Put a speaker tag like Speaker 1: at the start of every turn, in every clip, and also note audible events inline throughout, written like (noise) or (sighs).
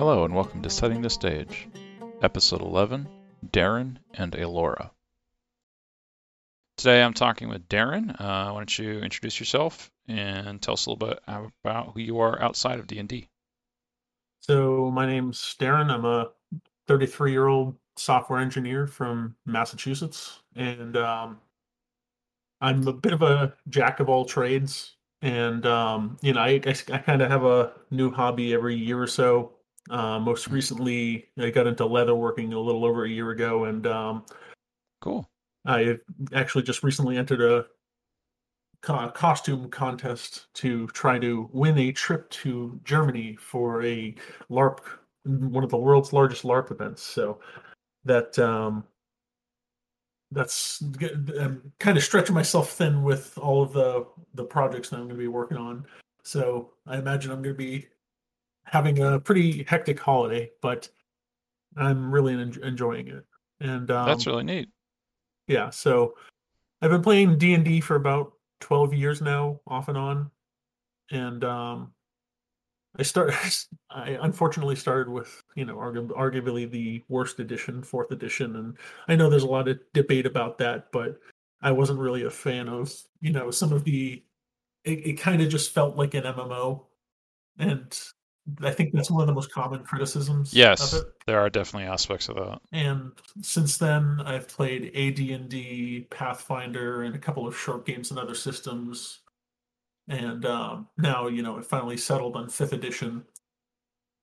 Speaker 1: Hello and welcome to Setting the Stage, Episode 11 Darin and Aellorah. Today I'm talking with Darin. Uh, why don't you introduce yourself and tell us a little bit about who you are outside of D&D?
Speaker 2: So my name's Darin. I'm a 33 year old software engineer from Massachusetts, and um, I'm a bit of a jack of all trades. And um, you know, I, I, I kind of have a new hobby every year or so. Uh, most recently, I got into leather working a little over a year ago, and um,
Speaker 1: Cool.
Speaker 2: I actually just recently entered a co- costume contest to try to win a trip to Germany for a LARP, one of the world's largest LARP events. So that um, that's I'm kind of stretching myself thin with all of the the projects that I'm going to be working on. So I imagine I'm going to be having a pretty hectic holiday, but I'm really en- enjoying it. And um,
Speaker 1: That's really neat.
Speaker 2: yeah so i've been playing d&d for about 12 years now off and on and um i start (laughs) i unfortunately started with you know argu- arguably the worst edition fourth edition and i know there's a lot of debate about that but i wasn't really a fan of you know some of the it, it kind of just felt like an mmo and i think that's one of the most common criticisms
Speaker 1: Yes,
Speaker 2: it.
Speaker 1: there are definitely aspects of that.
Speaker 2: and since then i've played ad&d pathfinder and a couple of short games and other systems. And um, now you know i finally settled on fifth edition.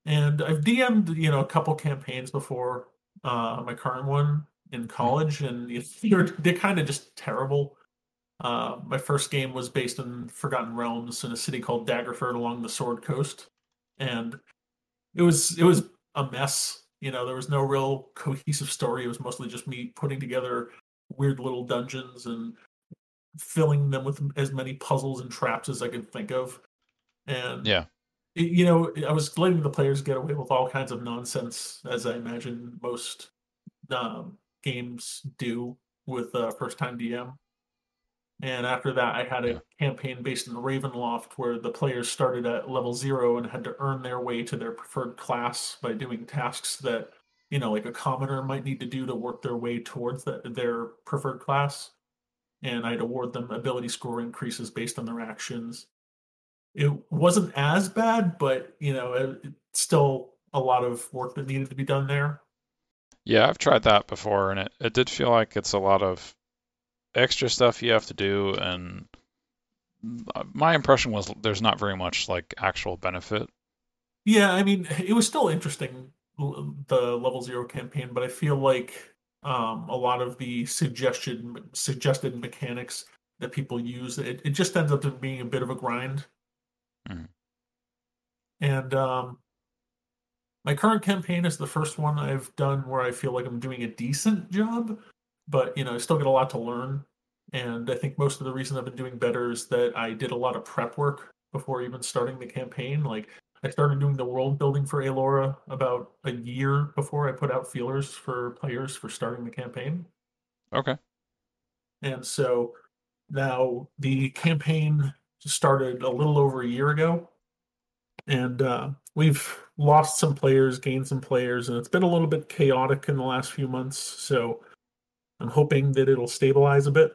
Speaker 2: And i've dm'd you know a couple campaigns before uh, my current one in college and you- (laughs) they're, they're kind of just terrible. Uh, my first game was based in forgotten realms in a city called daggerford along the sword coast and it was it was a mess. You know, there was no real cohesive story. It was mostly just me putting together weird little dungeons and filling them with as many puzzles and traps as I could think of. And
Speaker 1: Yeah.
Speaker 2: it- you know, I was letting the players get away with all kinds of nonsense, as I imagine most um, games do with a first-time DM. And after that, I had a
Speaker 1: Yeah.
Speaker 2: campaign based in Ravenloft where the players started at level zero and had to earn their way to their preferred class by doing tasks that, you know, like a commoner might need to do to work their way towards the, their preferred class. And I'd award them ability score increases based on their actions. It wasn't as bad, but, you know, it, it's still a lot of work that needed to be done there.
Speaker 1: Yeah, I've tried that before, and it, it did feel like it's a lot of extra stuff you have to do, and my impression was there's not very much like actual benefit.
Speaker 2: Yeah, I mean, it was still interesting, the level zero campaign, but I feel like um, a lot of the suggested suggested mechanics that people use, it, it just ends up being a bit of a grind.
Speaker 1: Mhm.
Speaker 2: And um, my current campaign is the first one I've done where I feel like I'm doing a decent job, but you know, I still get a lot to learn. And I think most of the reason I've been doing better is that I did a lot of prep work before even starting the campaign. Like I started doing the world building for Aellorah about a year before I put out feelers for players for starting the campaign.
Speaker 1: Okay.
Speaker 2: And so now the campaign started a little over a year ago. And uh, we've lost some players, gained some players, and it's been a little bit chaotic in the last few months. So I'm hoping that it'll stabilize a bit.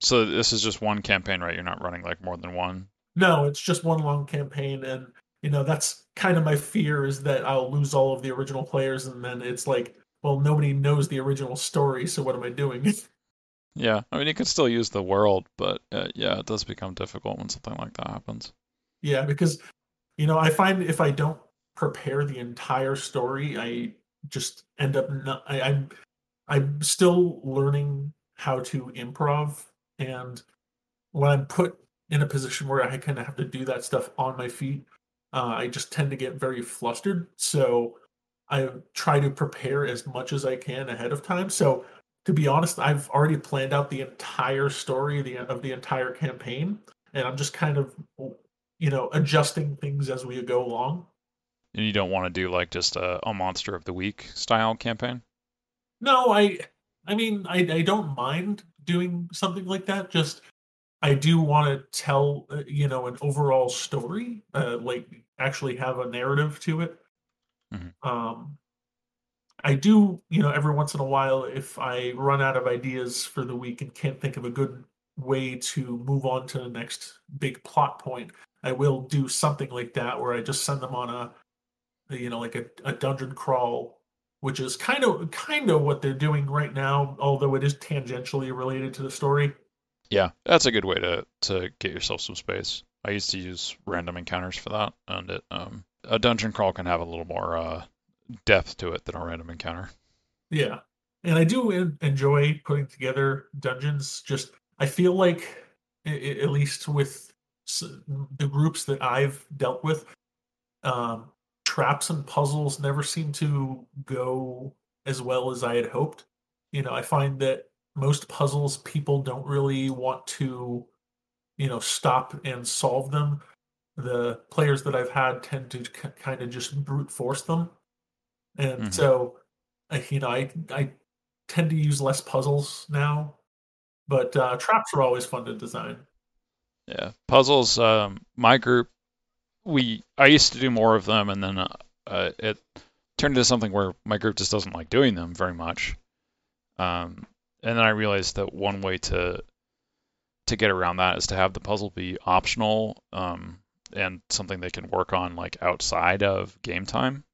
Speaker 1: So this is just one campaign, right? You're not running like more than one.
Speaker 2: No, it's just one long campaign, and you know that's kind of my fear is that I'll lose all of the original players, and then it's like, well, nobody knows the original story, so what am I doing? (laughs)
Speaker 1: Yeah, I mean you could still use the world, but uh, yeah, it does become difficult when something like that happens.
Speaker 2: yeah, because you know I find if I don't prepare the entire story, I just end up not. I, I'm I'm still learning how to improv, and when I'm put in a position where I kind of have to do that stuff on my feet, uh, I just tend to get very flustered. So I try to prepare as much as I can ahead of time. So to be honest, I've already planned out the entire story the, of the entire campaign, and I'm just kind of, you know, adjusting things as we go along.
Speaker 1: And you don't want to do like just a, a monster of the week style campaign.
Speaker 2: No, I, I mean, I, I don't mind doing something like that. Just I do want to tell, uh, you know, an overall story, uh, like actually have a narrative to it.
Speaker 1: Mhm.
Speaker 2: Um, I do, you know, every once in a while, if I run out of ideas for the week and can't think of a good way to move on to the next big plot point, I will do something like that where I just send them on a, you know, like a, a dungeon crawl, which is kind of kind of what they're doing right now, although it is tangentially related to the story.
Speaker 1: Yeah, that's a good way to to get yourself some space. I used to use random encounters for that, and it um a dungeon crawl can have a little more uh depth to it than a random encounter.
Speaker 2: Yeah. And I do en- enjoy putting together dungeons. Just, I feel like, i- at least with the groups that I've dealt with, um, traps and puzzles never seem to go as well as I had hoped. You know, I find that most puzzles, people don't really want to, you know, stop and solve them. The players that I've had tend to kind of just brute force them. And
Speaker 1: Mhm.
Speaker 2: so, I, you know, I I tend to use less puzzles now, but uh, traps are always fun to design.
Speaker 1: Yeah, puzzles. Um, my group, we I used to do more of them, and then uh, uh, it turned into something where my group just doesn't like doing them very much. Um, and then I realized that one way to to get around that is to have the puzzle be optional, um, and something they can work on like outside of game time.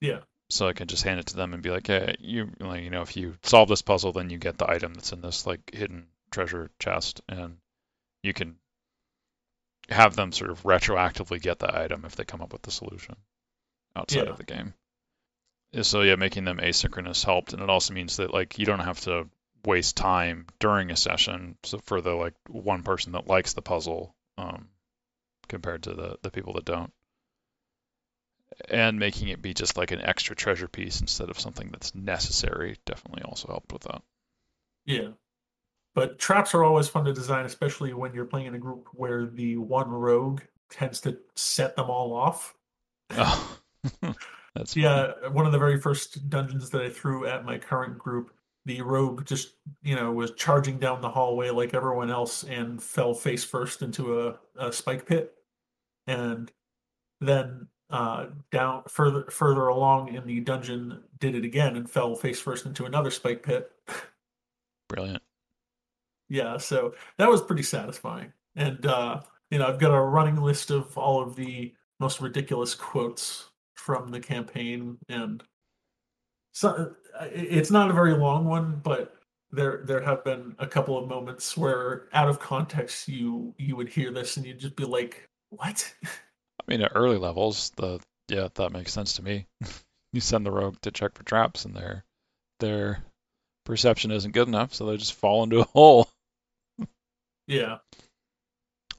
Speaker 2: Yeah,
Speaker 1: So I can just hand it to them and be like, hey, you like, you know, if you solve this puzzle, then you get the item that's in this like hidden treasure chest, and you can have them sort of retroactively get the item if they come up with the solution outside
Speaker 2: Yeah.
Speaker 1: of the game. So yeah, making them asynchronous helped, and it also means that like you don't have to waste time during a session. So for the like one person that likes the puzzle, um, compared to the the people that don't, and making it be just like an extra treasure piece instead of something that's necessary definitely also helped with that.
Speaker 2: yeah. But traps are always fun to design, especially when you're playing in a group where the one rogue tends to set them all off.
Speaker 1: Oh, (laughs) (laughs) that's
Speaker 2: Yeah, one of the very first dungeons that I threw at my current group, the rogue just, you know, was charging down the hallway like everyone else and fell face first into a, a spike pit. And then uh, down further further along in the dungeon did it again and fell face first into another spike pit. (laughs)
Speaker 1: brilliant.
Speaker 2: Yeah, so that was pretty satisfying. And uh, you know, I've got a running list of all of the most ridiculous quotes from the campaign and so it's not a very long one, but there there have been a couple of moments where out of context you you would hear this and you'd just be like, "What?" (laughs)
Speaker 1: I mean, at early levels, the yeah, that makes sense to me. (laughs) you send the rogue to check for traps, and their their perception isn't good enough, so they just fall into a (laughs) hole.
Speaker 2: Yeah.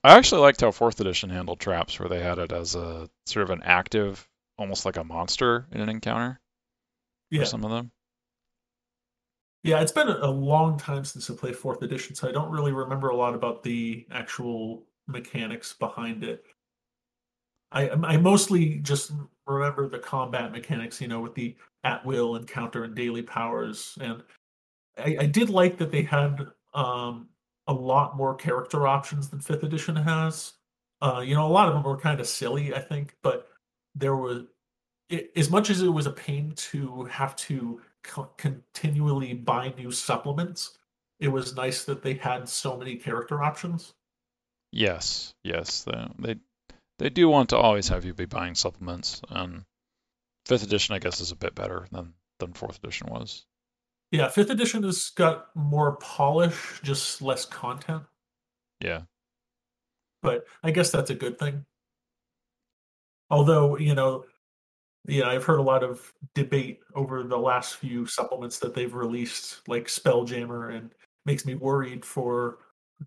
Speaker 1: I actually liked how fourth edition handled traps, where they had it as a sort of an active, almost like a monster in an encounter for
Speaker 2: Yeah.
Speaker 1: some of them.
Speaker 2: Yeah, it's been a long time since I played fourth edition, so I don't really remember a lot about the actual mechanics behind it. I I mostly just remember the combat mechanics, you know, with the at will encounter and daily powers, and I, I did like that they had um, a lot more character options than fifth edition has. Uh, you know, a lot of them were kind of silly, I think, but there was it, as much as it was a pain to have to co- continually buy new supplements, it was nice that they had so many character options.
Speaker 1: Yes, yes, they they do want to always have you be buying supplements. And fifth edition, I guess, is a bit better than than fourth edition was.
Speaker 2: Yeah, fifth edition has got more polish, just less content,
Speaker 1: Yeah,
Speaker 2: but I guess that's a good thing. Although, you know, yeah, I've heard a lot of debate over the last few supplements that they've released, like Spelljammer, and makes me worried for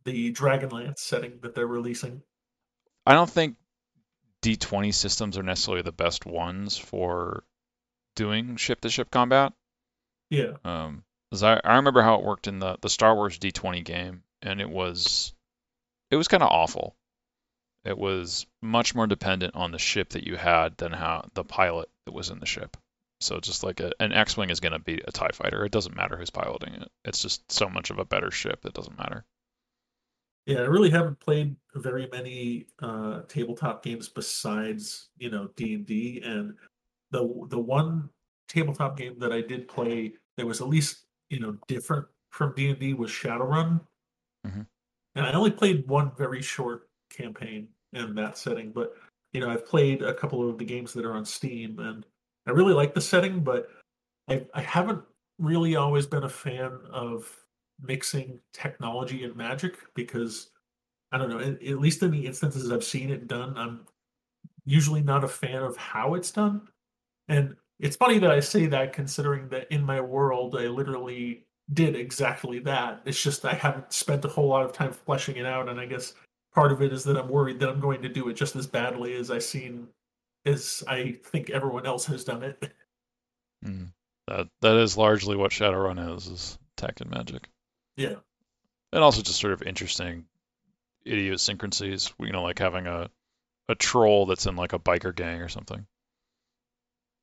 Speaker 2: the Dragonlance setting that they're releasing.
Speaker 1: I don't think D20 systems are necessarily the best ones for doing ship-to-ship combat.
Speaker 2: Yeah,
Speaker 1: Um, 'cause I, I remember how it worked in the, the Star Wars D20 game, and it was it was kind of awful. It was much more dependent on the ship that you had than how the pilot that was in the ship. So just like a, an X-wing is going to be a TIE fighter. It doesn't matter who's piloting it. It's just so much of a better ship. It doesn't matter.
Speaker 2: yeah, I really haven't played very many uh, tabletop games besides, you know, D and D, and the the one tabletop game that I did play that was at least you know different from D and D was Shadowrun,
Speaker 1: Mhm.
Speaker 2: and I only played one very short campaign in that setting. But you know, I've played a couple of the games that are on Steam, and I really like the setting, but I I haven't really always been a fan of mixing technology and magic because I don't know. At, at least in the instances I've seen it done, I'm usually not a fan of how it's done. And it's funny that I say that considering that in my world, I literally did exactly that. It's just I haven't spent a whole lot of time fleshing it out. And I guess part of it is that I'm worried that I'm going to do it just as badly as I seen as I think everyone else has done it. (laughs)
Speaker 1: Mm. That that is largely what Shadowrun is, is tech and magic.
Speaker 2: Yeah.
Speaker 1: And also just sort of interesting idiosyncrasies, you know, like having a a troll that's in like a biker gang or something.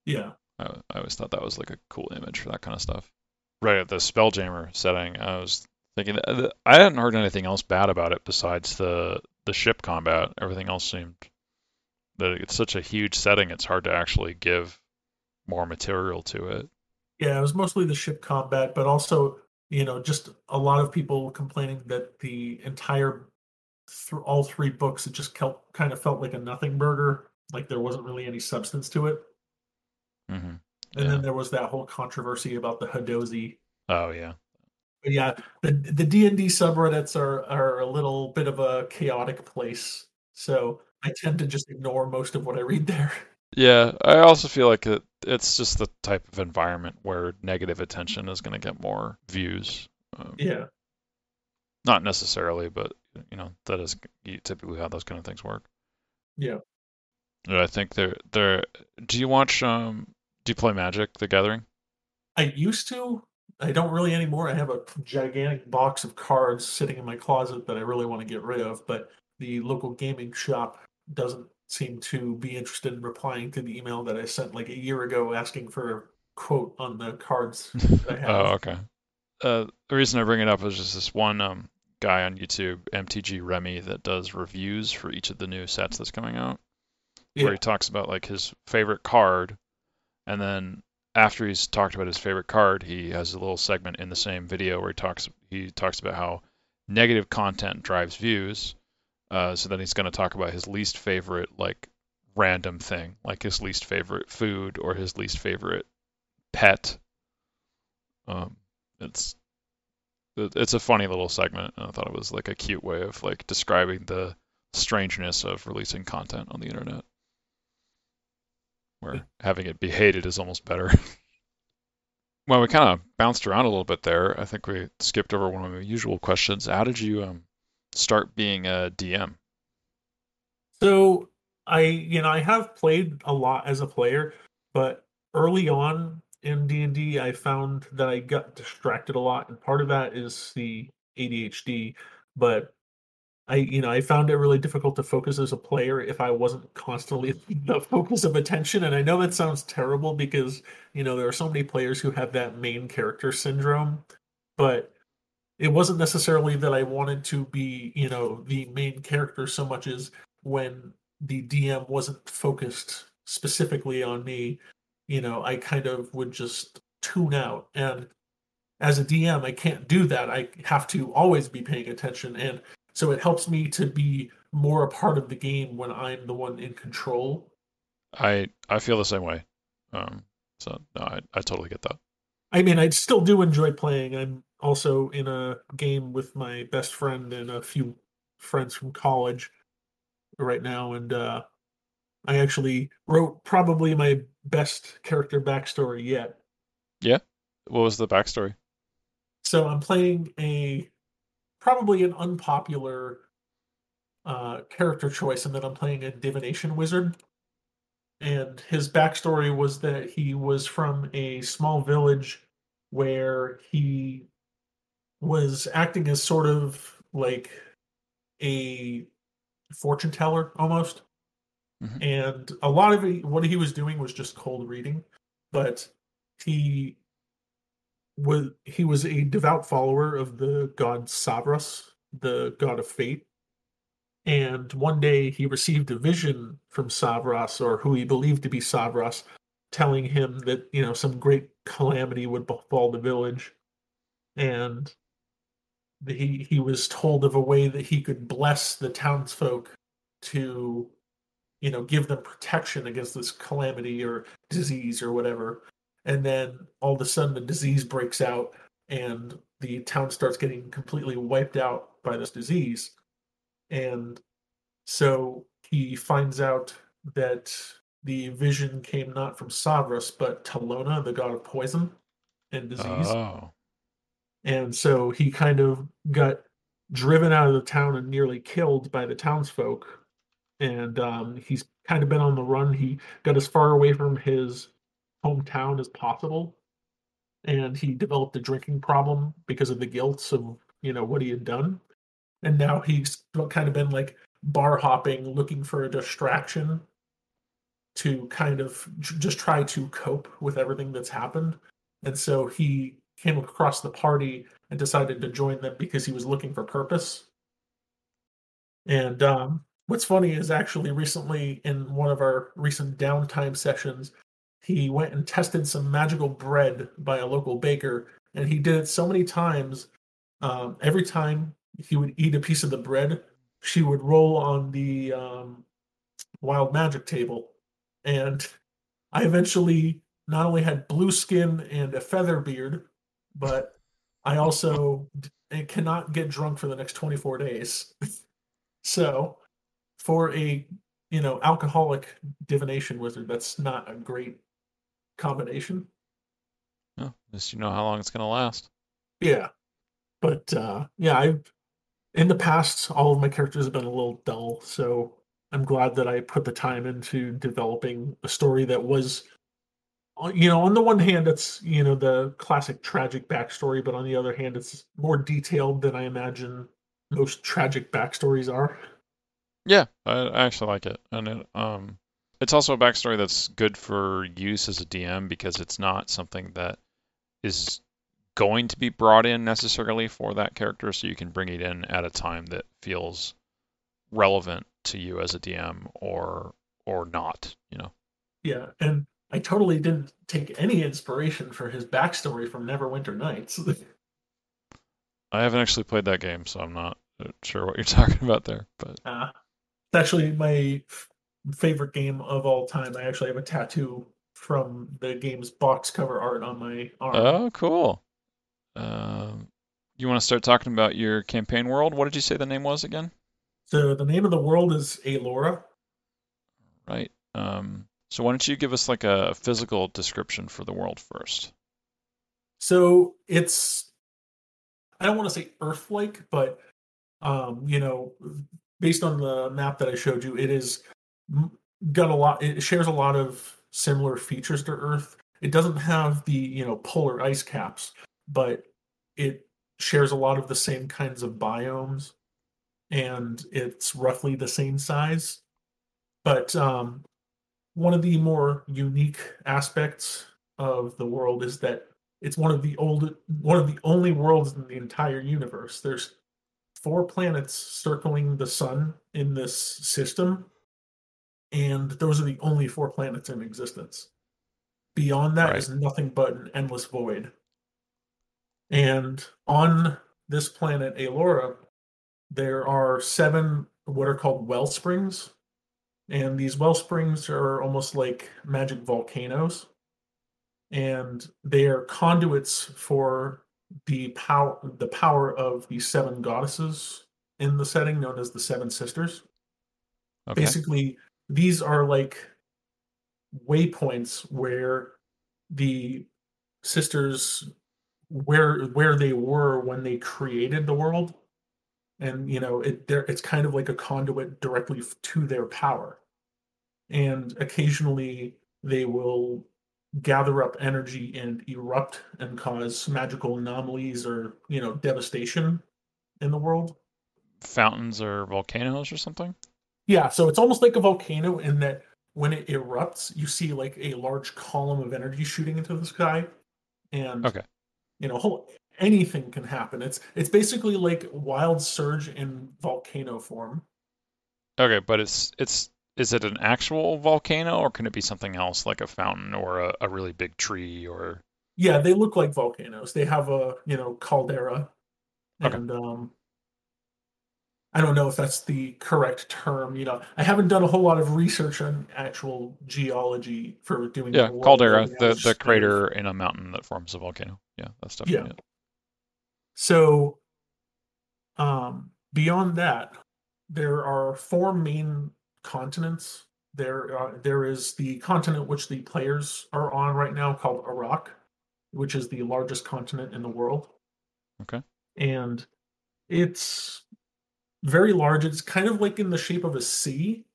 Speaker 2: Yeah.
Speaker 1: I, I always thought that was like a cool image for that kind of stuff. Right the Spelljammer setting, I was thinking that, that- I hadn't heard anything else bad about it besides the the ship combat. Everything else seemed that it's such a huge setting, it's hard to actually give more material to it.
Speaker 2: Yeah, it was mostly the ship combat, but also, you know, just a lot of people complaining that the entire, th- all three books, it just kel- kind of felt like a nothing burger. Like there wasn't really any substance to it.
Speaker 1: Hmm
Speaker 2: And
Speaker 1: Yeah.
Speaker 2: then there was that whole controversy about the Hadozee.
Speaker 1: Oh yeah.
Speaker 2: But yeah, the the D and D subreddits are are a little bit of a chaotic place. So I tend to just ignore most of what I read there.
Speaker 1: Yeah, I also feel like it, it's just the type of environment where negative attention is going to get more views. Um,
Speaker 2: Yeah.
Speaker 1: Not necessarily, but you know that is typically how those kind of things work.
Speaker 2: Yeah.
Speaker 1: I think they're they're. Do you watch um? Do you play Magic: The Gathering?
Speaker 2: I used to. I don't really anymore. I have a gigantic box of cards sitting in my closet that I really want to get rid of, but the local gaming shop doesn't seem to be interested in replying to the email that I sent like a year ago asking for a quote on the cards (laughs) that I have.
Speaker 1: Oh, okay. Uh, the reason I bring it up is just this one um guy on YouTube, MTG Remy, that does reviews for each of the new sets that's coming out.
Speaker 2: Yeah.
Speaker 1: where he talks about like his favorite card, and then after he's talked about his favorite card, he has a little segment in the same video where he talks he talks about how negative content drives views. Uh, so then he's going to talk about his least favorite like random thing, like his least favorite food or his least favorite pet. Um, it's it's a funny little segment, and I thought it was like a cute way of like describing the strangeness of releasing content on the internet where having it be hated is almost better. (laughs) well, we kind of bounced around a little bit there. I think we skipped over one of my usual questions. How did you um, start being a DM?
Speaker 2: So I, you know, I have played a lot as a player, but early on in D and D, I found that I got distracted a lot, and part of that is the ADHD. But I, you know, I found it really difficult to focus as a player if I wasn't constantly (laughs) the focus of attention. And I know that sounds terrible because you know there are so many players who have that main character syndrome, but it wasn't necessarily that I wanted to be, you know, the main character so much as when the DM wasn't focused specifically on me, you know, I kind of would just tune out. And as a DM, I can't do that. I have to always be paying attention. And so it helps me to be more a part of the game when I'm the one in control.
Speaker 1: I I feel the same way. Um, so no, I, I totally get that.
Speaker 2: I mean, I still do enjoy playing. I'm also in a game with my best friend and a few friends from college right now, and uh, I actually wrote probably my best character backstory yet. Yeah.
Speaker 1: What was the backstory?
Speaker 2: So I'm playing a probably an unpopular uh, character choice, and that I'm playing a divination wizard. And his backstory was that he was from a small village where he was acting as sort of like a fortune teller almost.
Speaker 1: Mhm.
Speaker 2: And a lot of it, what he was doing was just cold reading, but he was he was a devout follower of the god Savras, the god of fate. And one day he received a vision from Savras, or who he believed to be Savras, telling him that you know some great calamity would befall the village, and he he was told of a way that he could bless the townsfolk to you know give them protection against this calamity or disease or whatever and then all of a sudden the disease breaks out and the town starts getting completely wiped out by this disease and so he finds out that the vision came not from Savras but Talona, the god of poison and disease.
Speaker 1: Oh.
Speaker 2: And so he kind of got driven out of the town and nearly killed by the townsfolk. And um, he's kind of been on the run. He got as far away from his hometown as possible. And he developed a drinking problem because of the guilt of, you know, what he had done. And now he's kind of been like bar hopping, looking for a distraction to kind of just try to cope with everything that's happened. And so he came across the party and decided to join them because he was looking for purpose. And um, what's funny is actually recently in one of our recent downtime sessions, he went and tested some magical bread by a local baker, and he did it so many times. Um, every time he would eat a piece of the bread, she would roll on the um, wild magic table, and I eventually not only had blue skin and a feather beard, but I also cannot get drunk for the next 24 days. (laughs) so, for a you know alcoholic divination wizard, that's not a great combination.
Speaker 1: Oh, at least you know how long it's gonna last.
Speaker 2: Yeah, but uh, yeah, I've in the past all of my characters have been a little dull, so I'm glad that I put the time into developing a story that was you know, on the one hand, it's you know the classic tragic backstory, but on the other hand, it's more detailed than I imagine most tragic backstories are.
Speaker 1: Yeah, I, I actually like it, and it, um, it's also a backstory that's good for use as a DM because it's not something that is going to be brought in necessarily for that character, so you can bring it in at a time that feels relevant to you as a DM or or not, you know.
Speaker 2: Yeah, and I totally didn't take any inspiration for his backstory from Neverwinter Nights. (laughs)
Speaker 1: I haven't actually played that game, so I'm not uh, sure what you're (laughs) talking about there. But
Speaker 2: uh, it's actually my favorite game of all time. I actually have a tattoo from the game's box cover art on my arm.
Speaker 1: Oh, cool. Um, you want to start talking about your campaign world? What did you say the name was again?
Speaker 2: So the name of the world is Aellorah.
Speaker 1: Right. Um, so why don't you give us like a physical description for the world first?
Speaker 2: So it's I don't want to say Earth-like, but um, you know, based on the map that I showed you, it is got a lot. It shares a lot of similar features to Earth. It doesn't have the you know polar ice caps, but it shares a lot of the same kinds of biomes, and it's roughly the same size. But um, one of the more unique aspects of the world is that it's one of the old one of the only worlds in the entire universe there's four planets circling the sun in this system and those are the only four planets in existence. Beyond that right. is nothing but an endless void. And on this planet Aellorah there are seven what are called well springs. And these well springs are almost like magic volcanoes. And they are conduits for the power the power of the seven goddesses in the setting known as the seven sisters. Okay. basically these are like waypoints where the sisters where where they were when they created the world. And you know it there it's kind of like a conduit directly to their power. And occasionally they will gather up energy and erupt and cause magical anomalies or you know devastation in the world.
Speaker 1: Fountains or volcanoes or something
Speaker 2: yeah so it's almost like a volcano in that when it erupts you see like a large column of energy shooting into the sky. And
Speaker 1: okay.
Speaker 2: you know whole, anything can happen. It's it's basically like wild surge in volcano form.
Speaker 1: Okay but it's it's is it an actual volcano or can it be something else like a fountain or a, a really big tree or?
Speaker 2: Yeah, they look like volcanoes. They have a you know caldera,
Speaker 1: Okay.
Speaker 2: and um, I don't know if that's the correct term. You know, I haven't done a whole lot of research on actual geology for doing.
Speaker 1: yeah, caldera, the the
Speaker 2: just kind of-
Speaker 1: crater in a mountain that forms a volcano. Yeah, that's definitely
Speaker 2: Yeah.
Speaker 1: it.
Speaker 2: So, um, beyond that, there are four main continents. There, uh, there is the continent which the players are on right now, called Iraq, which is the largest continent in the world.
Speaker 1: Okay.
Speaker 2: And it's very large. It's kind of like in the shape of a sea,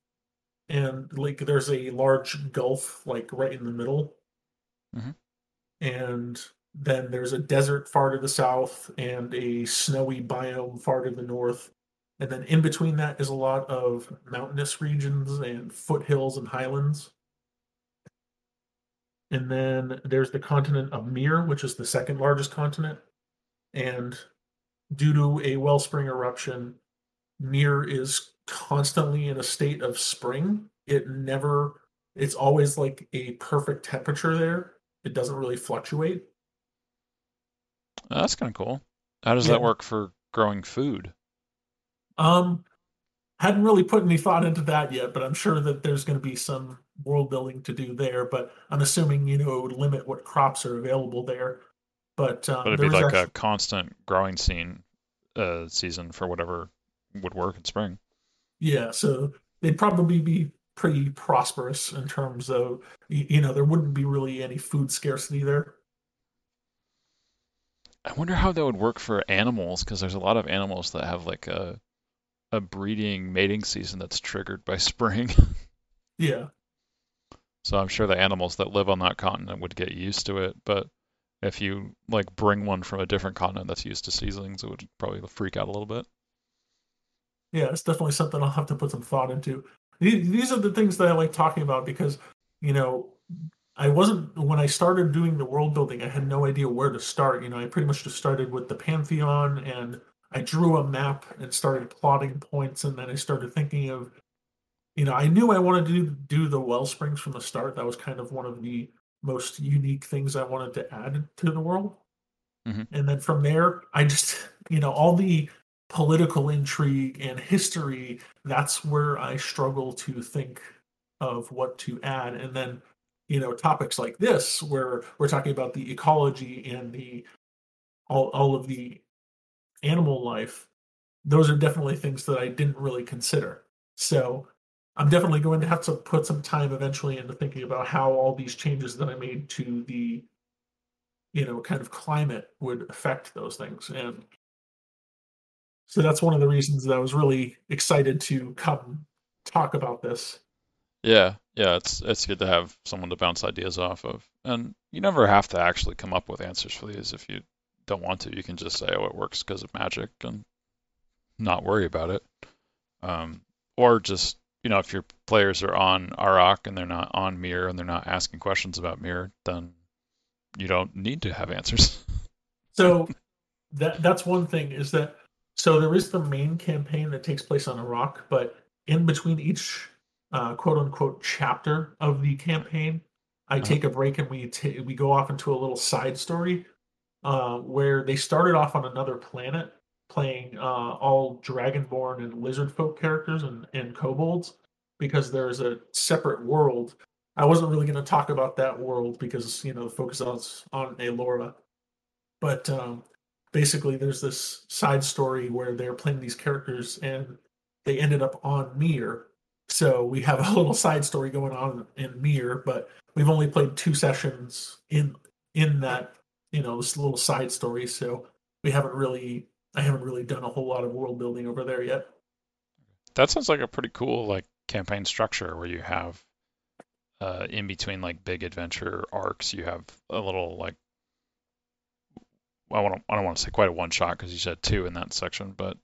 Speaker 2: and like there's a large gulf like right in the middle.
Speaker 1: Mhm.
Speaker 2: And then there's a desert far to the south and a snowy biome far to the north. And then in between that is a lot of mountainous regions and foothills and highlands. And then there's the continent of Mir, which is the second largest continent. And due to a wellspring eruption, Mir is constantly in a state of spring. It never, it's always like a perfect temperature there. It doesn't really fluctuate.
Speaker 1: Uh, That's kind of cool. How does
Speaker 2: Yeah.
Speaker 1: that work for growing food?
Speaker 2: Um, hadn't really put any thought into that yet, but I'm sure that there's going to be some world building to do there. But I'm assuming you know it would limit what crops are available there. But, um,
Speaker 1: But it'd be like a constant growing scene uh, season for whatever would work in spring.
Speaker 2: yeah, so they'd probably be pretty prosperous in terms of you know there wouldn't be really any food scarcity there.
Speaker 1: I wonder how that would work for animals, because there's a lot of animals that have like a a breeding mating season that's triggered by (laughs) spring.
Speaker 2: Yeah,
Speaker 1: So I'm sure the animals that live on that continent would get used to it, but if you like bring one from a different continent that's used to seasons, it would probably freak out a little bit.
Speaker 2: Yeah, it's definitely something I'll have to put some thought into. These are the things that I like talking about because you know I wasn't when I started doing the world building. I had no idea where to start. You know, I pretty much just started with the pantheon, and I drew a map and started plotting points, and then I started thinking of, you know, I knew I wanted to do, do the well springs from the start. That was kind of one of the most unique things I wanted to add to the world.
Speaker 1: Mhm.
Speaker 2: And then from there, I just, (laughs) you know, all the political intrigue and history. That's where I struggle to think of what to add, and then you know topics like this where we're talking about the ecology and the all, all of the animal life those are definitely things that i didn't really consider so i'm definitely going to have to put some time eventually into thinking about how all these changes that i made to the you know kind of climate would affect those things and so that's one of the reasons that i was really excited to come talk about this
Speaker 1: Yeah, yeah, it's it's good to have someone to bounce ideas off of. And you never have to actually come up with answers for these if you don't want to. You can just say, oh, it works because of magic and not worry about it. Um, or just, you know, if your players are on Arak and they're not on Mir and they're not asking questions about Mir, then you don't need to have answers. (laughs)
Speaker 2: So that that's one thing is that so there is the main campaign that takes place on Iraq, but in between each uh, quote unquote chapter of the campaign, I
Speaker 1: Uh-huh.
Speaker 2: take a break and we ta- we go off into a little side story uh, where they started off on another planet playing uh, all dragonborn and lizard folk characters and, and kobolds because there's a separate world. I wasn't really going to talk about that world because you know the focus is on Aellorah, but um, basically there's this side story where they're playing these characters and they ended up on Mir. So we have (laughs) a little side story going on in Mir, but we've only played two sessions in in that you know this little side story. So we haven't really I haven't really done a whole lot of world building over there yet.
Speaker 1: That sounds like a pretty cool like campaign structure where you have uh, in between like big adventure arcs, you have a little like I want I don't want to say quite a one shot because you said two in that section, but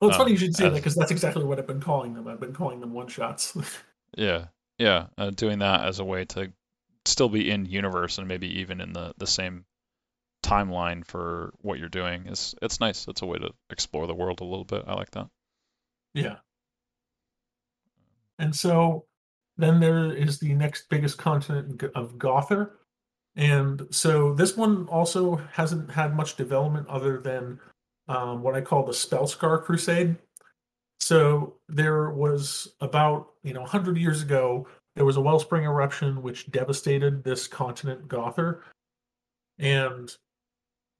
Speaker 2: Well, it's
Speaker 1: Um,
Speaker 2: funny you should say that because that's exactly what I've been calling them. I've been calling them one shots. (laughs)
Speaker 1: yeah, yeah, uh, doing that as a way to still be in universe and maybe even in the the same timeline for what you're doing is it's nice. It's a way to explore the world a little bit. I like that.
Speaker 2: Yeah. And so Then there is the next biggest continent of Gother. And so this one also hasn't had much development other than um, what I call the Spellscar Crusade. So there was about, you know, 100 years ago, there was a wellspring eruption which devastated this continent, Gother. And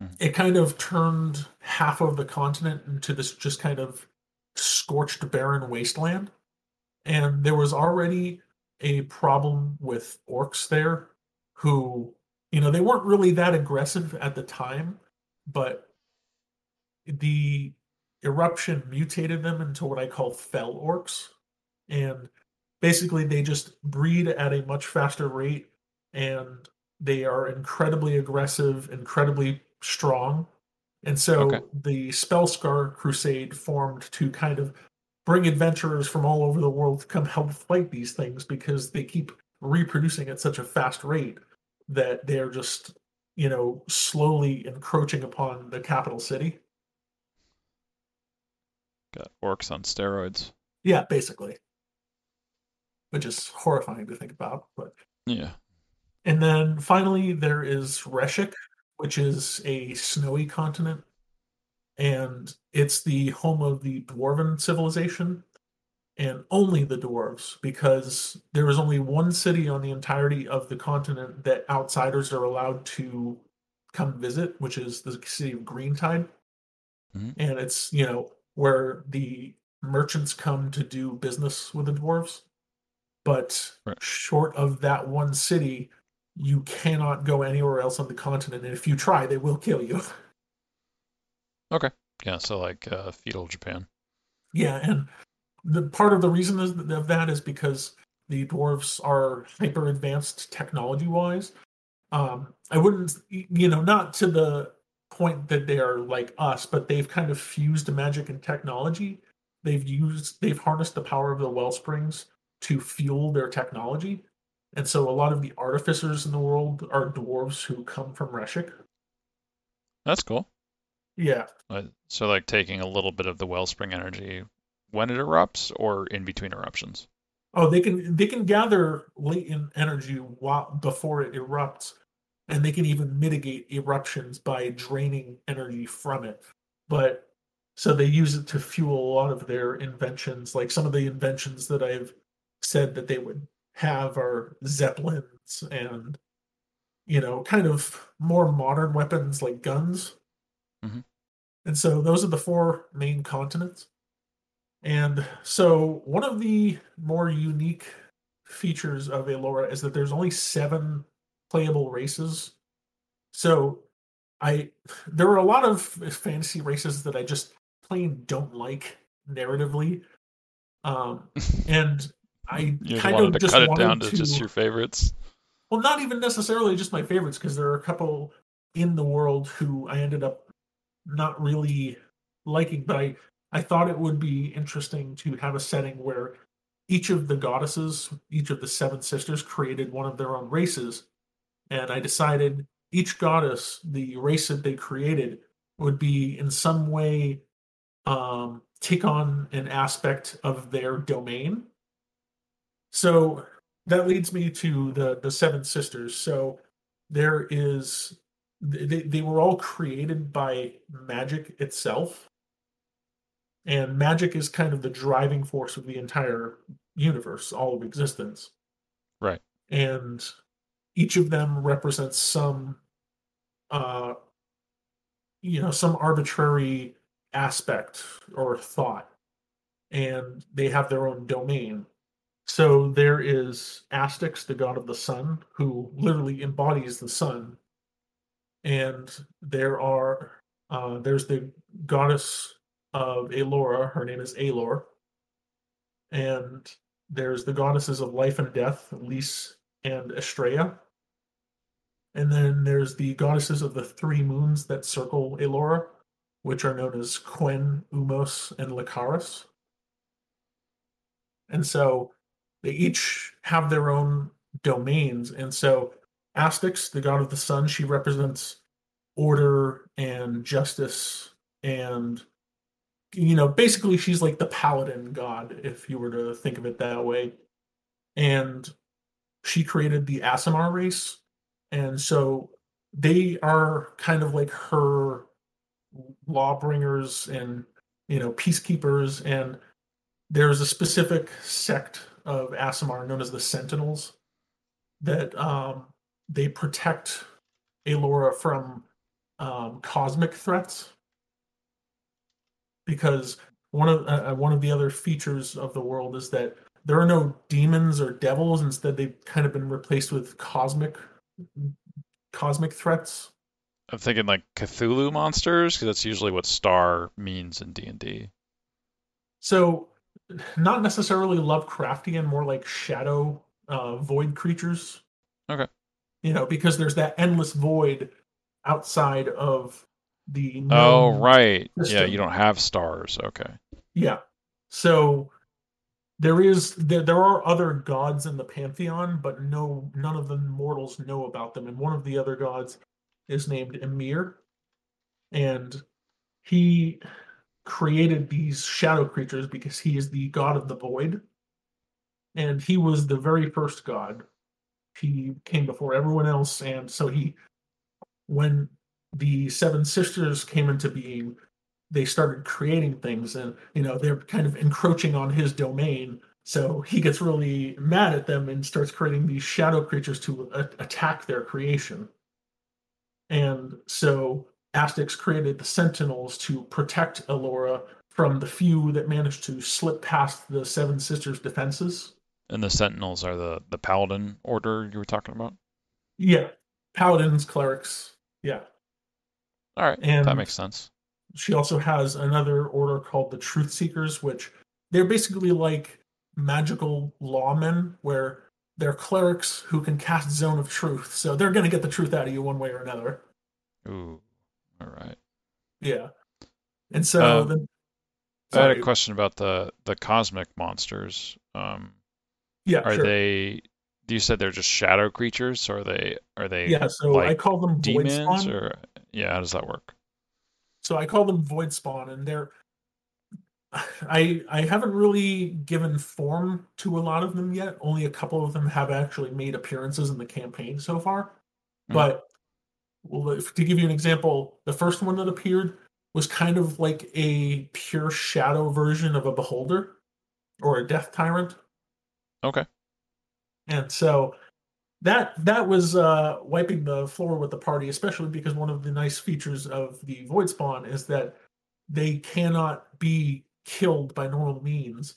Speaker 2: hmm. it kind of turned half of the continent into this just kind of scorched, barren wasteland. And there was already a problem with orcs there who, you know, they weren't really that aggressive at the time, but the eruption mutated them into what I call fell orcs. And basically, they just breed at a much faster rate and they are incredibly aggressive, incredibly strong. And so okay. the Spellscar Crusade formed to kind of bring adventurers from all over the world to come help fight these things because they keep reproducing at such a fast rate that they're just, you know, slowly encroaching upon the capital city.
Speaker 1: Got orcs on steroids.
Speaker 2: Yeah, basically. Which is horrifying to think about, but
Speaker 1: yeah.
Speaker 2: And then finally there is Reshik, which is a snowy continent, and it's the home of the dwarven civilization, and only the dwarves, because there is only one city on the entirety of the continent that outsiders are allowed to come visit, which is the city of Greentide. Mm-hmm. And it's, you know, where the merchants come to do business with the dwarves. But right. short of that one city, you cannot go anywhere else on the continent. And if you try, they will kill you. (laughs)
Speaker 1: Okay. Yeah. So like uh, feudal Japan.
Speaker 2: Yeah, and the part of the reason of that is because the dwarves are hyper advanced technology wise. Um, I wouldn't, you know, not to the point that they are like us, but they've kind of fused magic and technology. They've used, they've harnessed the power of the well springs to fuel their technology. And so a lot of the artificers in the world are dwarves who come from Reshik.
Speaker 1: That's cool.
Speaker 2: Yeah.
Speaker 1: So like taking a little bit of the wellspring energy when it erupts or in between eruptions.
Speaker 2: Oh, they can they can gather latent energy while before it erupts and they can even mitigate eruptions by draining energy from it. But so they use it to fuel a lot of their inventions. Like some of the inventions that I've said that they would have are zeppelins and you know kind of more modern weapons like guns. Mm-hmm. And so those are the four main continents. And so one of the more unique features of Aellorah is that there's only seven playable races. So I there are a lot of fantasy races that I just plain don't like narratively. Um (laughs) and I kind of just
Speaker 1: cut
Speaker 2: it
Speaker 1: down to, to just your favorites.
Speaker 2: Well, not even necessarily just my favorites, because there are a couple in the world who I ended up not really liking, but I I thought it would be interesting to have a setting where each of the goddesses, each of the seven sisters created one of their own races and I decided each goddess, the race that they created, would be in some way um, take on an aspect of their domain. So that leads me to the the seven sisters. So there is they, they were all created by magic itself. And magic is kind of the driving force of the entire universe, all of existence.
Speaker 1: Right.
Speaker 2: And each of them represents some uh you know some arbitrary aspect or thought and they have their own domain so there is Astyx, the god of the sun, who literally embodies the sun. And there are uh, there's the goddess of Aellorah, her name is Alor. And there's the goddesses of life and death, Lys and Estrella. And then there's the goddesses of the three moons that circle Aellorah, which are known as Quen, Umos, and Lakaris. And so they each have their own domains. And so Astix, the god of the sun, she represents order and justice and you know basically she's like the paladin god if you were to think of it that way. And she created the Aasimar race, and so they are kind of like her lawbringers and you know peacekeepers. And there's a specific sect of Aasimar known as the Sentinels that um, they protect Aellorah from um, cosmic threats because one of uh, uh, one of the other features of the world is that there are no demons or devils instead they've kind of been replaced with cosmic cosmic threats
Speaker 1: I'm thinking like Cthulhu monsters because that's usually what star means in D&D.
Speaker 2: so not necessarily lovecraftian more like shadow uh, void creatures
Speaker 1: Okay.
Speaker 2: you know because there's that endless void outside of the
Speaker 1: Oh, right. Yeah, you don't have stars. Okay.
Speaker 2: Yeah. So there is there, there are other gods in the pantheon, but no none of the mortals know about them. And one of the other gods is named Emir, and he created these shadow creatures because he is the god of the void, and he was the very first god. He came before everyone else, and so he, when the seven sisters came into being, they started creating things and you know they're kind of encroaching on his domain. So he gets really mad at them and starts creating these shadow creatures to a- attack their creation. And so Astix created the sentinels to protect Aellorah from the few that managed to slip past the seven sisters defenses.
Speaker 1: And the Sentinels are the the Paladin order you were talking about.
Speaker 2: yeah paladins clerics yeah
Speaker 1: All right,
Speaker 2: And-
Speaker 1: that makes sense.
Speaker 2: she also has another order called the Truth Seekers, which they're basically like magical lawmen, where they're clerics who can cast Zone of Truth. So they're going to get the truth out of you one way or another.
Speaker 1: Ooh, all right.
Speaker 2: Yeah. And so
Speaker 1: Um,
Speaker 2: the,
Speaker 1: I had a question about the the cosmic monsters. Um,
Speaker 2: Yeah,
Speaker 1: are
Speaker 2: sure.
Speaker 1: they? You said they're just shadow creatures. Or are they? Are they
Speaker 2: yeah, so I call them Void
Speaker 1: demons?
Speaker 2: Spawn.
Speaker 1: Or yeah, how does that work?
Speaker 2: So I call them Void Spawn, and they're. (sighs) I I haven't really given form to a lot of them yet. Only a couple of them have actually made appearances in the campaign so far.
Speaker 1: Mhm.
Speaker 2: But well, if, to give you an example, the first one that appeared was kind of like a pure shadow version of a beholder or a death tyrant.
Speaker 1: Okay.
Speaker 2: And so that that was uh, wiping the floor with the party, especially because one of the nice features of the Void Spawn is that they cannot be killed by normal means.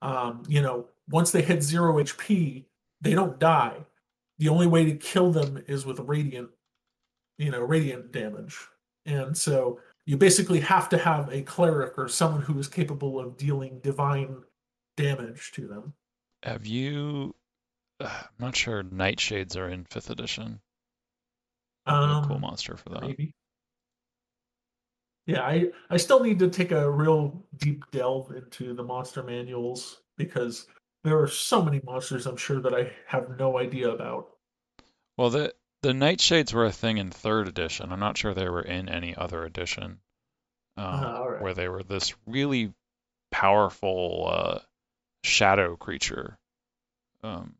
Speaker 2: Um, you know, once they hit zero HP, they don't die. The only way to kill them is with radiant, you know, radiant damage. And so you basically have to have a cleric or someone who is capable of dealing divine damage to them.
Speaker 1: Have you? Uh, I'm not sure. Nightshades are in fifth edition. A cool
Speaker 2: Um,
Speaker 1: monster for that.
Speaker 2: maybe. Yeah, I I still need to take a real deep delve into the monster manuals because there are so many monsters I'm sure that I have no idea about.
Speaker 1: Well, the the Nightshades were a thing in third edition. I'm not sure they were in any other edition. Um,
Speaker 2: all right.
Speaker 1: where they were this really powerful uh, shadow creature. Um,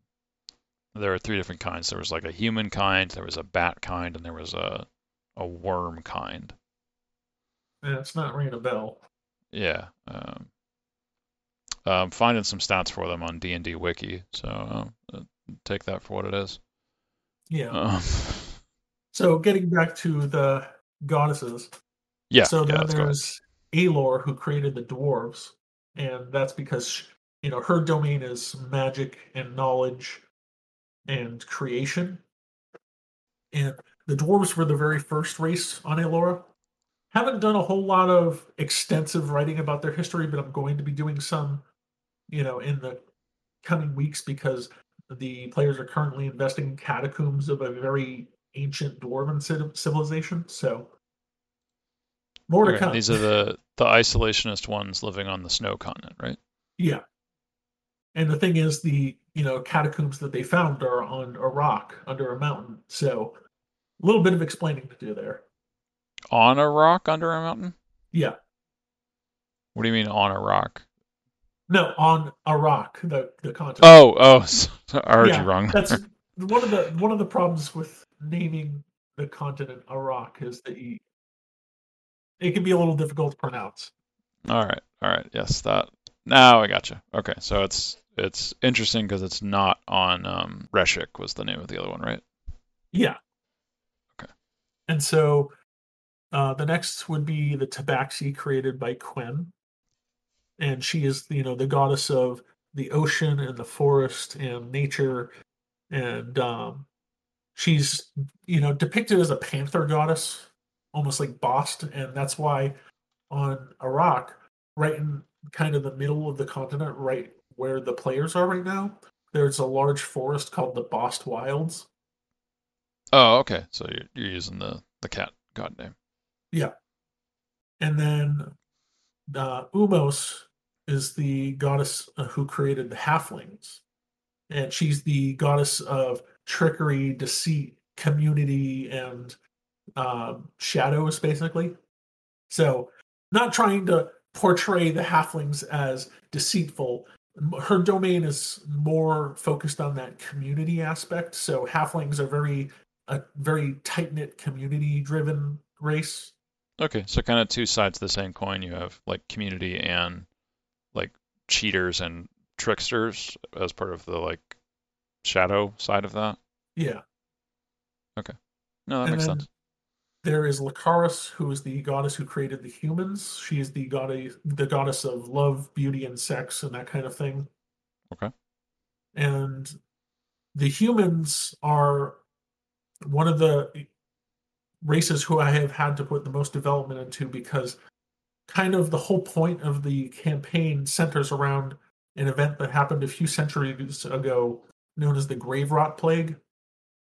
Speaker 1: there are three different kinds. There was like a human kind, there was a bat kind, and there was a a worm kind.
Speaker 2: Yeah, it's not ringing a bell.
Speaker 1: Yeah. Um, I'm finding some stats for them on D&D Wiki, so uh, take that for what it is.
Speaker 2: Yeah.
Speaker 1: Um, (laughs)
Speaker 2: So getting back to the goddesses.
Speaker 1: yeah.
Speaker 2: so
Speaker 1: yeah,
Speaker 2: then
Speaker 1: let's
Speaker 2: there's Alor who created the dwarves, and that's because you know her domain is magic and knowledge and creation. And the dwarves were the very first race on Aellorah. Haven't done a whole lot of extensive writing about their history, but I'm going to be doing some, you know, in the coming weeks because the players are currently investing in catacombs of a very ancient dwarven civilization. So more to
Speaker 1: Okay,
Speaker 2: come.
Speaker 1: These are the the isolationist ones living on the snow continent, right?
Speaker 2: Yeah. And the thing is, the you know catacombs that they found are on a rock under a mountain. So a little bit of explaining to do there.
Speaker 1: On a rock under a mountain?
Speaker 2: Yeah.
Speaker 1: What do you mean on a rock?
Speaker 2: No, on Iraq, the the continent.
Speaker 1: Oh, oh, (laughs) I heard
Speaker 2: Yeah,
Speaker 1: you wrong.
Speaker 2: That's (laughs) one of the one of the problems with naming the continent Iraq is that you, it can be a little difficult to pronounce.
Speaker 1: All right, all right, yes, that. Now I gotcha. Okay, so it's it's interesting because it's not on um, Reshik was the name of the other one, right?
Speaker 2: Yeah.
Speaker 1: Okay.
Speaker 2: And so uh, the next would be the Tabaxi created by Quen. And she is, you know, the goddess of the ocean and the forest and nature. And um, she's, you know, depicted as a panther goddess, almost like Bast. And that's why on Iraq, right in kind of the middle of the continent, right where the players are right now, there's a large forest called the Bast Wilds.
Speaker 1: Oh, okay. So you're, you're using the the cat god name.
Speaker 2: Yeah, and then uh, Umos is the goddess uh, who created the halflings. And she's the goddess of trickery, deceit, community, and um, shadows, basically. So, not trying to portray the halflings as deceitful. Her domain is more focused on that community aspect. So, halflings are very, a very tight knit, community driven race.
Speaker 1: Okay, so kind of two sides of the same coin. You have like community and like cheaters and tricksters as part of the like shadow side of that.
Speaker 2: Yeah. Okay.
Speaker 1: No, that
Speaker 2: And
Speaker 1: makes
Speaker 2: then-
Speaker 1: sense.
Speaker 2: There is Lucaris, who is the goddess who created the humans. She is the goddess, the goddess of love, beauty, and sex, and that kind of thing.
Speaker 1: Okay.
Speaker 2: And the humans are one of the races who I have had to put the most development into because kind of the whole point of the campaign centers around an event that happened a few centuries ago known as the grave rot plague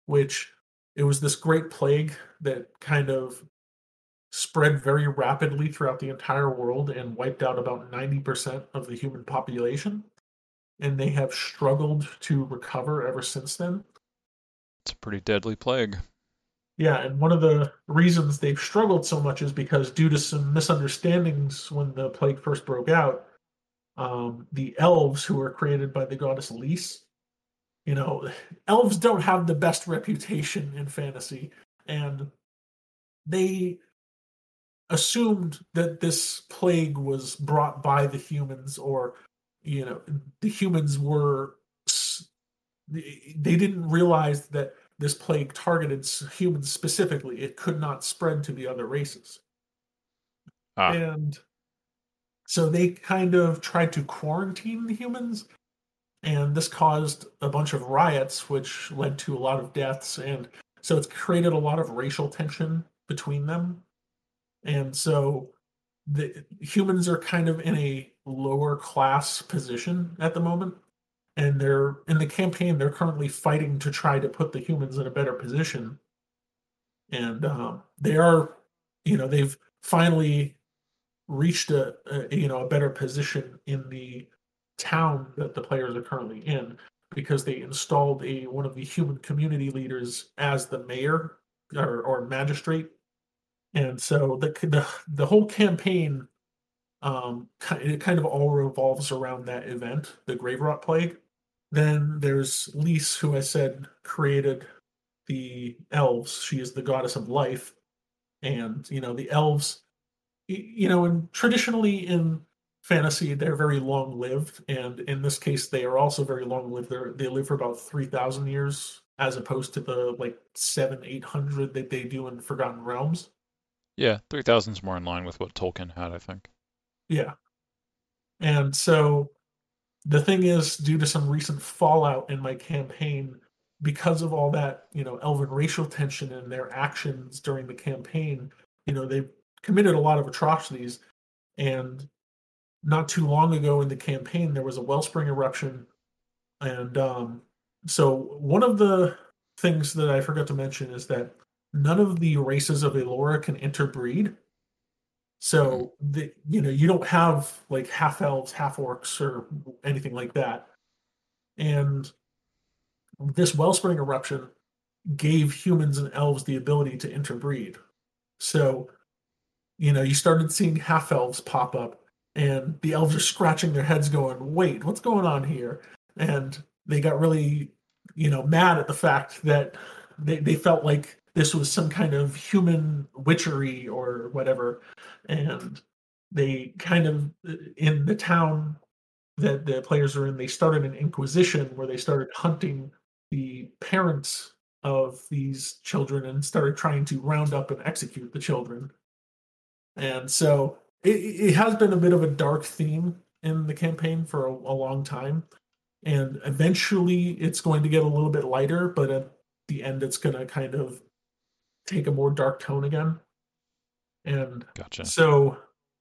Speaker 2: which it was this great plague that kind of spread very rapidly throughout the entire world and wiped out about 90% of the human population and they have struggled to recover ever since then
Speaker 1: It's a pretty deadly plague.
Speaker 2: yeah, and one of the reasons they've struggled so much is because due to some misunderstandings when the plague first broke out, um, the elves who were created by the goddess Lys, you know, elves don't have the best reputation in fantasy, and they assumed that this plague was brought by the humans, or you know, the humans were. They didn't realize that this plague targeted humans specifically. It could not spread to the other races.
Speaker 1: Ah.
Speaker 2: And so they kind of tried to quarantine the humans. And this caused a bunch of riots, which led to a lot of deaths. And so it's created a lot of racial tension between them. And so the humans are kind of in a lower class position at the moment and they're in the campaign they're currently fighting to try to put the humans in a better position and um, they are you know they've finally reached a, a you know a better position in the town that the players are currently in because they installed a one of the human community leaders as the mayor or, or magistrate and so the the, the whole campaign um it kind of all revolves around that event the grave rot plague then there's Lys, who I said created the elves. She is the goddess of life. And, you know, the elves, you know, and traditionally in fantasy, they're very long lived. And in this case, they are also very long lived. They're, they live for about 3,000 years, as opposed to the like seven, 800 that they do in Forgotten Realms.
Speaker 1: Yeah, 3000 is more in line with what Tolkien had, I think.
Speaker 2: Yeah. And so the thing is, due to some recent fallout in my campaign, because of all that, you know, elven racial tension and their actions during the campaign, you know, they've committed a lot of atrocities. And not too long ago in the campaign, there was a wellspring eruption. And um, so one of the things that I forgot to mention is that none of the races of Aellorah can interbreed. So the you know you don't have like half elves, half orcs, or anything like that. And this wellspring eruption gave humans and elves the ability to interbreed. So, you know, you started seeing half elves pop up, and the elves are scratching their heads, going, "Wait, what's going on here?" And they got really, you know, mad at the fact that they they felt like this was some kind of human witchery or whatever, and they kind of in the town that the players are in, they started an inquisition where they started hunting the parents of these children and started trying to round up and execute the children. And so it, it has been a bit of a dark theme in the campaign for a, a long time. And eventually it's going to get a little bit lighter, but at the end it's going to kind of take a more dark tone again. And
Speaker 1: Gotcha.
Speaker 2: so,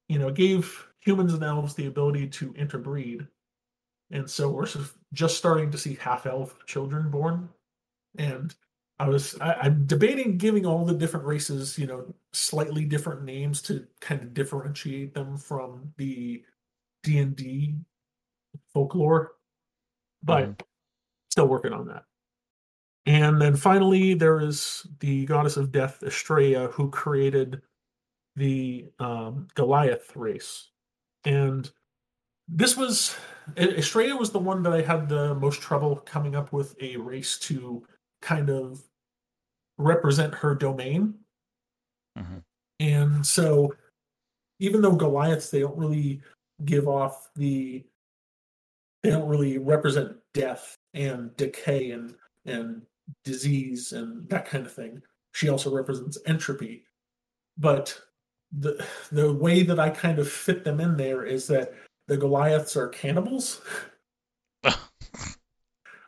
Speaker 2: you know, it gave humans and elves the ability to interbreed. And so we're just starting to see half elf children born. And I was I, I'm debating giving all the different races, you know, slightly different names to kind of differentiate them from the D and D folklore, but still working on that. And then finally, there is the goddess of death, Estrella, who created the um, Goliath race. And this was Estrella was the one that I had the most trouble coming up with a race to kind of represent her domain.
Speaker 1: Mhm.
Speaker 2: And so, even though Goliaths, they don't really give off the, they don't really represent death and decay and and disease and that kind of thing. She also represents entropy, but the the way that I kind of fit them in there is that the Goliaths are cannibals. (laughs)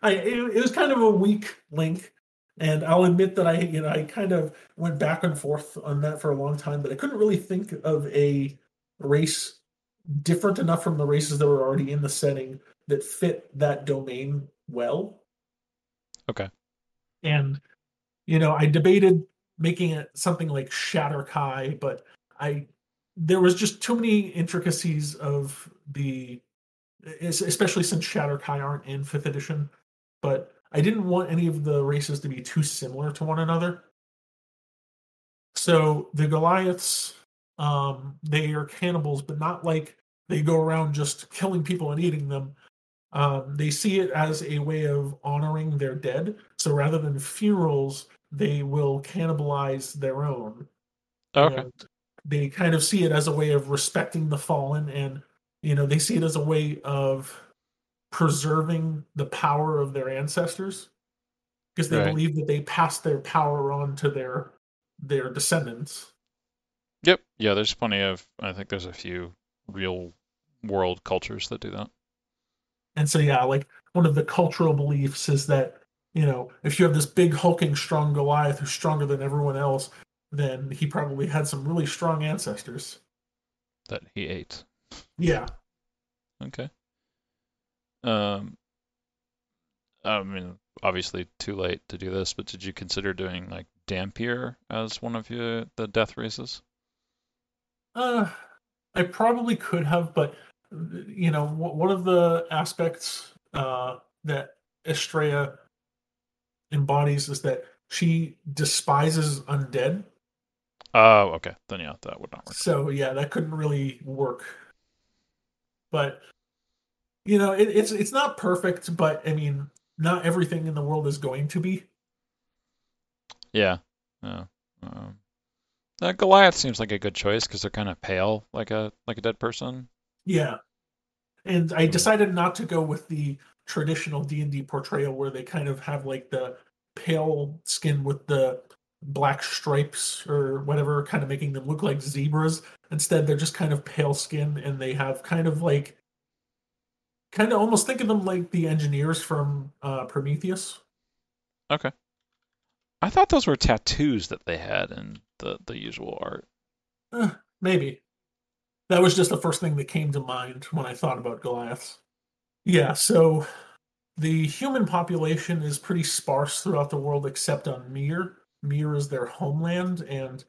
Speaker 2: I it, it was kind of a weak link, and I'll admit that I you know I kind of went back and forth on that for a long time, but I couldn't really think of a race different enough from the races that were already in the setting that fit that domain well.
Speaker 1: Okay.
Speaker 2: And you know, I debated making it something like Shadar-kai, but I there was just too many intricacies of the especially since Shadar-kai aren't in fifth edition, but I didn't want any of the races to be too similar to one another. So the Goliaths, um, they are cannibals, but not like they go around just killing people and eating them. Um, they see it as a way of honoring their dead. So rather than funerals, they will cannibalize their own.
Speaker 1: Okay.
Speaker 2: And they kind of see it as a way of respecting the fallen and you know they see it as a way of preserving the power of their ancestors because they
Speaker 1: Right.
Speaker 2: believe that they pass their power on to their their descendants
Speaker 1: Yep. Yeah, there's plenty of I think there's a few real world cultures that do that.
Speaker 2: and so yeah like one of the cultural beliefs is that you know if you have this big hulking strong goliath who's stronger than everyone else then he probably had some really strong ancestors
Speaker 1: That he ate.
Speaker 2: yeah
Speaker 1: Okay. Um I mean, obviously too late to do this, but did you consider doing like Dhampir as one of your the death races?
Speaker 2: Uh, I probably could have, but you know, one of the aspects uh, that Estrella embodies is that she despises undead.
Speaker 1: Oh, okay. Then yeah, that would not work.
Speaker 2: So yeah, that couldn't really work. But you know, it, it's it's not perfect, but I mean, not everything in the world is going to be.
Speaker 1: Yeah. Yeah. Um, uh, Goliath seems like a good choice because they're kind of pale, like a like a dead person.
Speaker 2: Yeah. And I decided not to go with the traditional D&D portrayal where they kind of have like the pale skin with the black stripes or whatever kind of making them look like zebras. Instead they're just kind of pale skin and they have kind of like kind of almost think of them like the engineers from uh, Prometheus.
Speaker 1: Okay. I thought those were tattoos that they had in the the usual art.
Speaker 2: Eh, maybe. That was just the first thing that came to mind when I thought about Goliaths. Yeah, so the human population is pretty sparse throughout the world except on Mir. Mir is their homeland, and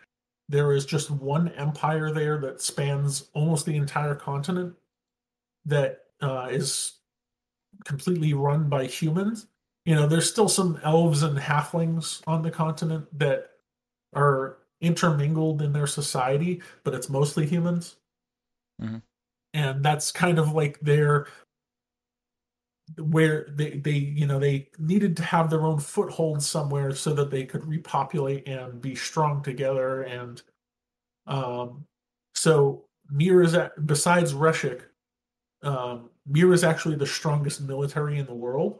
Speaker 2: there is just one empire there that spans almost the entire continent that uh, is completely run by humans. You know, there's still some elves and halflings on the continent that are intermingled in their society, but it's mostly humans.
Speaker 1: Mhm.
Speaker 2: and that's kind of like their where they they you know they needed to have their own foothold somewhere so that they could repopulate and be strong together and um so Mir is at, besides Reshik, um, Mir is actually the strongest military in the world.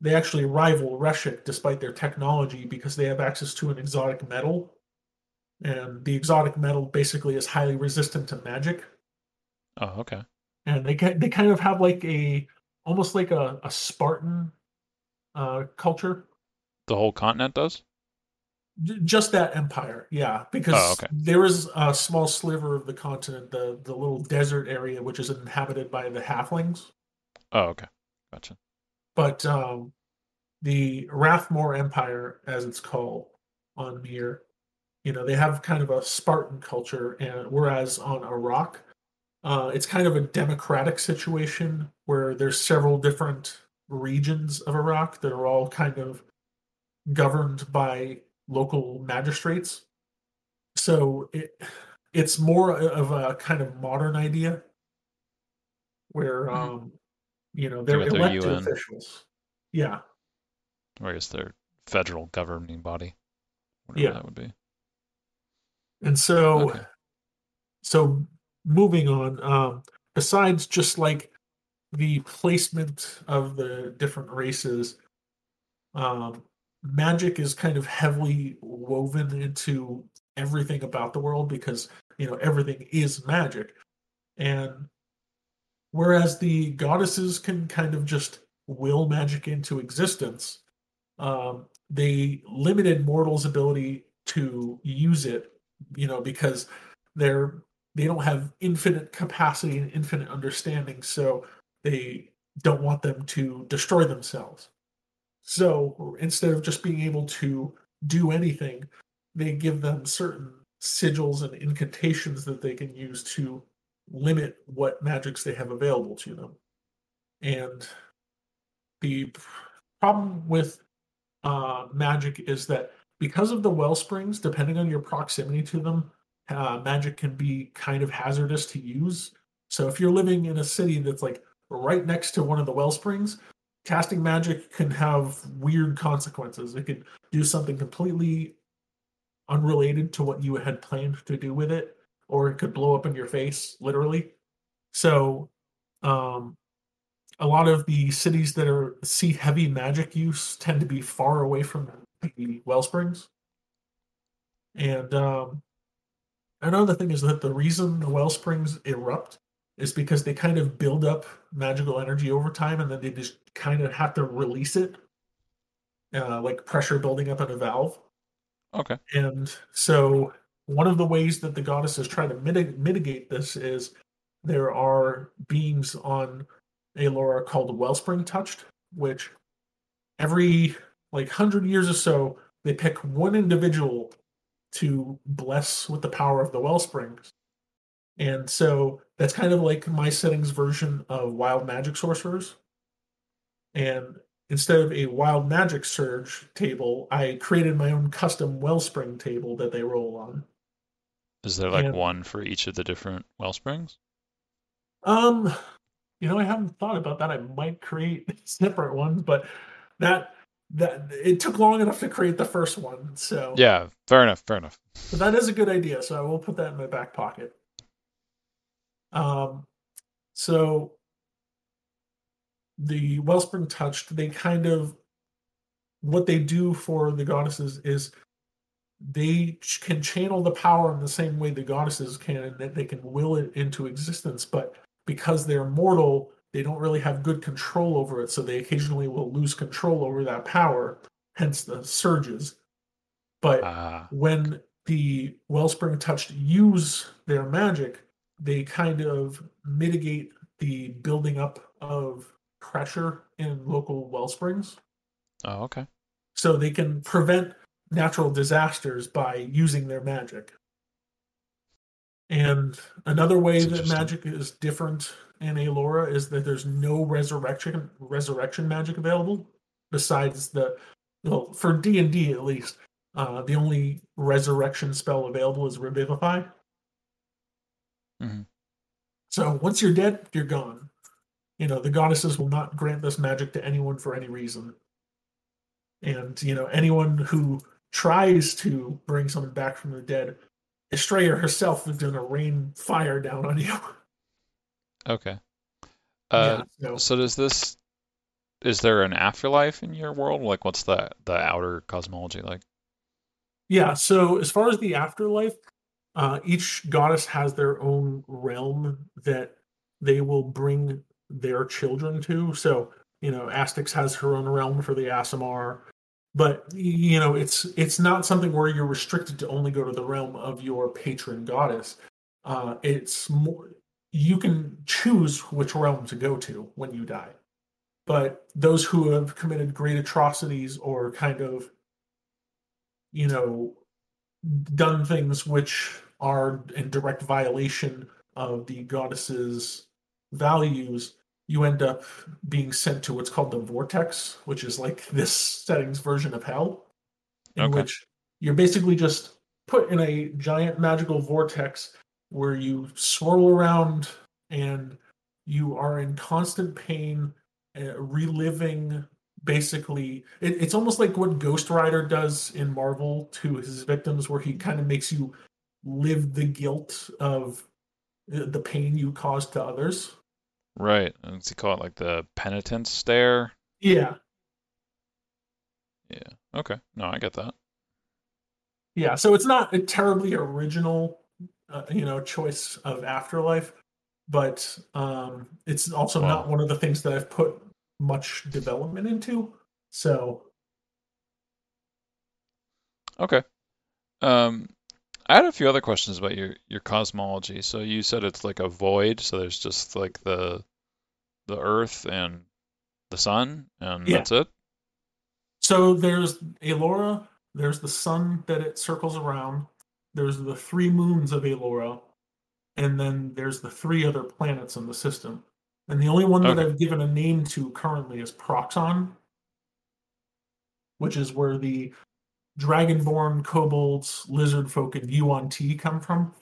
Speaker 2: They actually rival Reshik despite their technology because they have access to an exotic metal. And the exotic metal basically is highly resistant to magic.
Speaker 1: Oh, okay.
Speaker 2: And they they kind of have like a almost like a, a Spartan uh, culture.
Speaker 1: The whole continent does?
Speaker 2: Just that empire, yeah, because
Speaker 1: oh, okay.
Speaker 2: there is a small sliver of the continent, the the little desert area, which is inhabited by the halflings.
Speaker 1: Oh, okay, gotcha.
Speaker 2: But um, the Rathmore Empire, as it's called on Mir, you know, they have kind of a Spartan culture, and whereas on iraq uh, it's kind of a democratic situation where there's several different regions of iraq that are all kind of governed by local magistrates. So it it's more of a kind of modern idea where mm-hmm. um you know they're elected officials. Yeah.
Speaker 1: Or I guess their federal governing body. yeah. that would be.
Speaker 2: And so okay. so moving on, um besides just like the placement of the different races, um, magic is kind of heavily woven into everything about the world because you know everything is magic. And whereas the goddesses can kind of just will magic into existence um, they limited mortals ability to use it you know because they're they don't have infinite capacity and infinite understanding so they don't want them to destroy themselves so instead of just being able to do anything, they give them certain sigils and incantations that they can use to limit what magics they have available to them. And the problem with uh, magic is that because of the well springs, depending on your proximity to them, uh, magic can be kind of hazardous to use. So if you're living in a city that's like right next to one of the well springs, casting magic can have weird consequences. It could do something completely unrelated to what you had planned to do with it, or it could blow up in your face, literally. So, um, a lot of the cities that are see heavy magic use tend to be far away from the well springs. And um, another thing is that the reason the well springs erupt is because they kind of build up magical energy over time and then they just kind of have to release it uh, like pressure building up in a valve.
Speaker 1: Okay.
Speaker 2: And so one of the ways that the goddesses try to mitig- mitigate this is there are beings on Aellorah called Wellspring Touched, which every like hundred years or so they pick one individual to bless with the power of the Wellsprings, and so that's kind of like my settings version of Wild Magic Sorcerers. And instead of a Wild Magic Surge table, I created my own custom Wellspring table that they roll on.
Speaker 1: Is there like and, one for each of the different Wellsprings?
Speaker 2: Um, you know, I haven't thought about that. I might create (laughs) separate ones, but that that it took long enough to create the first one. So
Speaker 1: yeah, fair enough, fair enough.
Speaker 2: But that is a good idea. So I will put that in my back pocket. Um, so the Wellspring touched, they kind of what they do for the goddesses is they can channel the power in the same way the goddesses can, and that they can will it into existence. But because they're mortal, they don't really have good control over it, so they occasionally will lose control over that power, hence the surges. But uh. when the Wellspring touched use their magic, they kind of mitigate the building up of pressure in local well springs.
Speaker 1: Oh, okay.
Speaker 2: So they can prevent natural disasters by using their magic. And another way that magic is different in Aellorah is that there's no resurrection resurrection magic available besides the well for D and D at least. Uh, the only resurrection spell available is Revivify.
Speaker 1: Mm-hmm.
Speaker 2: So once you're dead, you're gone. You know, the goddesses will not grant this magic to anyone for any reason. And, you know, anyone who tries to bring someone back from the dead, Estrella herself is going to rain fire down on you.
Speaker 1: Okay. (laughs) Uh,
Speaker 2: yeah, so,
Speaker 1: so does this is there an afterlife in your world? Like what's the the outer cosmology like?
Speaker 2: yeah, so as far as the afterlife, uh, each goddess has their own realm that they will bring their children to. So, you know, Astix has her own realm for the Aasimar but you know it's it's not something where you're restricted to only go to the realm of your patron goddess uh it's more you can choose which realm to go to when you die but those who have committed great atrocities or kind of you know done things which are in direct violation of the goddess's values you end up being sent to what's called the vortex, which is like this setting's version of hell, in
Speaker 1: Okay.
Speaker 2: which you're basically just put in a giant magical vortex where you swirl around and you are in constant pain, uh, reliving basically. It, it's almost like what Ghost Rider does in Marvel to his victims, where he kind of makes you live the guilt of the the pain you caused to others.
Speaker 1: Right. And What's he call it? Like the penitence stare?
Speaker 2: Yeah,
Speaker 1: Yeah. Okay. No, I get that.
Speaker 2: Yeah, so it's not a terribly original, uh, you know, choice of afterlife, but um, it's also not one of the things that I've put much development into. So
Speaker 1: Okay. Um, I had a few other questions about your your cosmology. So you said it's like a void, so there's just like the the Earth and the sun, and
Speaker 2: Yeah.
Speaker 1: that's it?
Speaker 2: So there's Aellorah, there's the sun that it circles around, there's the three moons of Aellorah, and then there's the three other planets in the system. And the only one that
Speaker 1: Okay.
Speaker 2: I've given a name to currently is Proxon, which is where the dragonborn, kobolds, lizard folk, and Yuan Ti come from.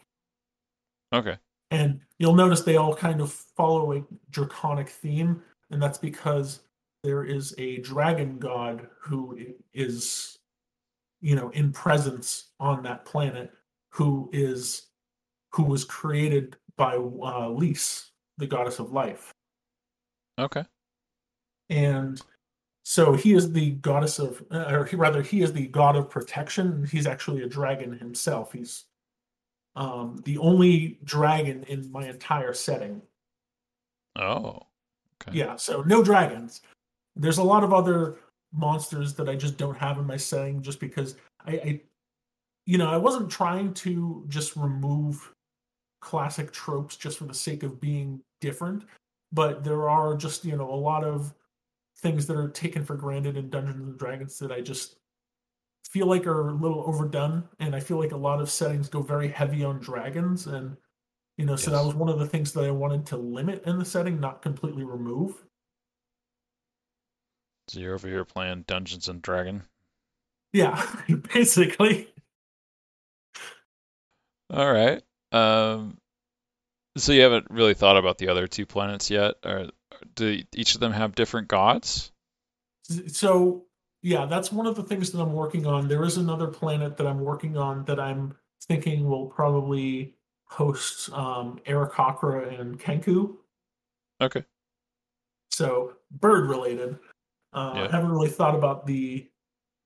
Speaker 1: Okay.
Speaker 2: And you'll notice they all kind of follow a draconic theme, and that's because there is a dragon god who is, you know, in presence on that planet, who is who was created by uh, Lys, the goddess of life,
Speaker 1: Okay.
Speaker 2: and so he is the goddess of, uh, or he, rather, he is the god of protection. He's actually a dragon himself. He's um, the only dragon in my entire setting.
Speaker 1: Oh. Okay.
Speaker 2: Yeah, so no dragons. There's a lot of other monsters that I just don't have in my setting just because I, I you know, I wasn't trying to just remove classic tropes just for the sake of being different, but there are just, you know, a lot of things that are taken for granted in Dungeons and Dragons that I just feel like are a little overdone and I feel like a lot of settings go very heavy on dragons and you know, so that was one of the things that I wanted to limit in the setting, not completely remove.
Speaker 1: So you're over here playing Dungeons and Dragon.
Speaker 2: Yeah, (laughs) basically.
Speaker 1: All right. Um, so you haven't really thought about the other two planets yet, or do each of them have different gods?
Speaker 2: So, yeah, that's one of the things that I'm working on. There is another planet that I'm working on that I'm thinking will probably host um, Aarakocra and Kenku.
Speaker 1: Okay.
Speaker 2: So, bird related. Uh,
Speaker 1: Yeah.
Speaker 2: I haven't really thought about the,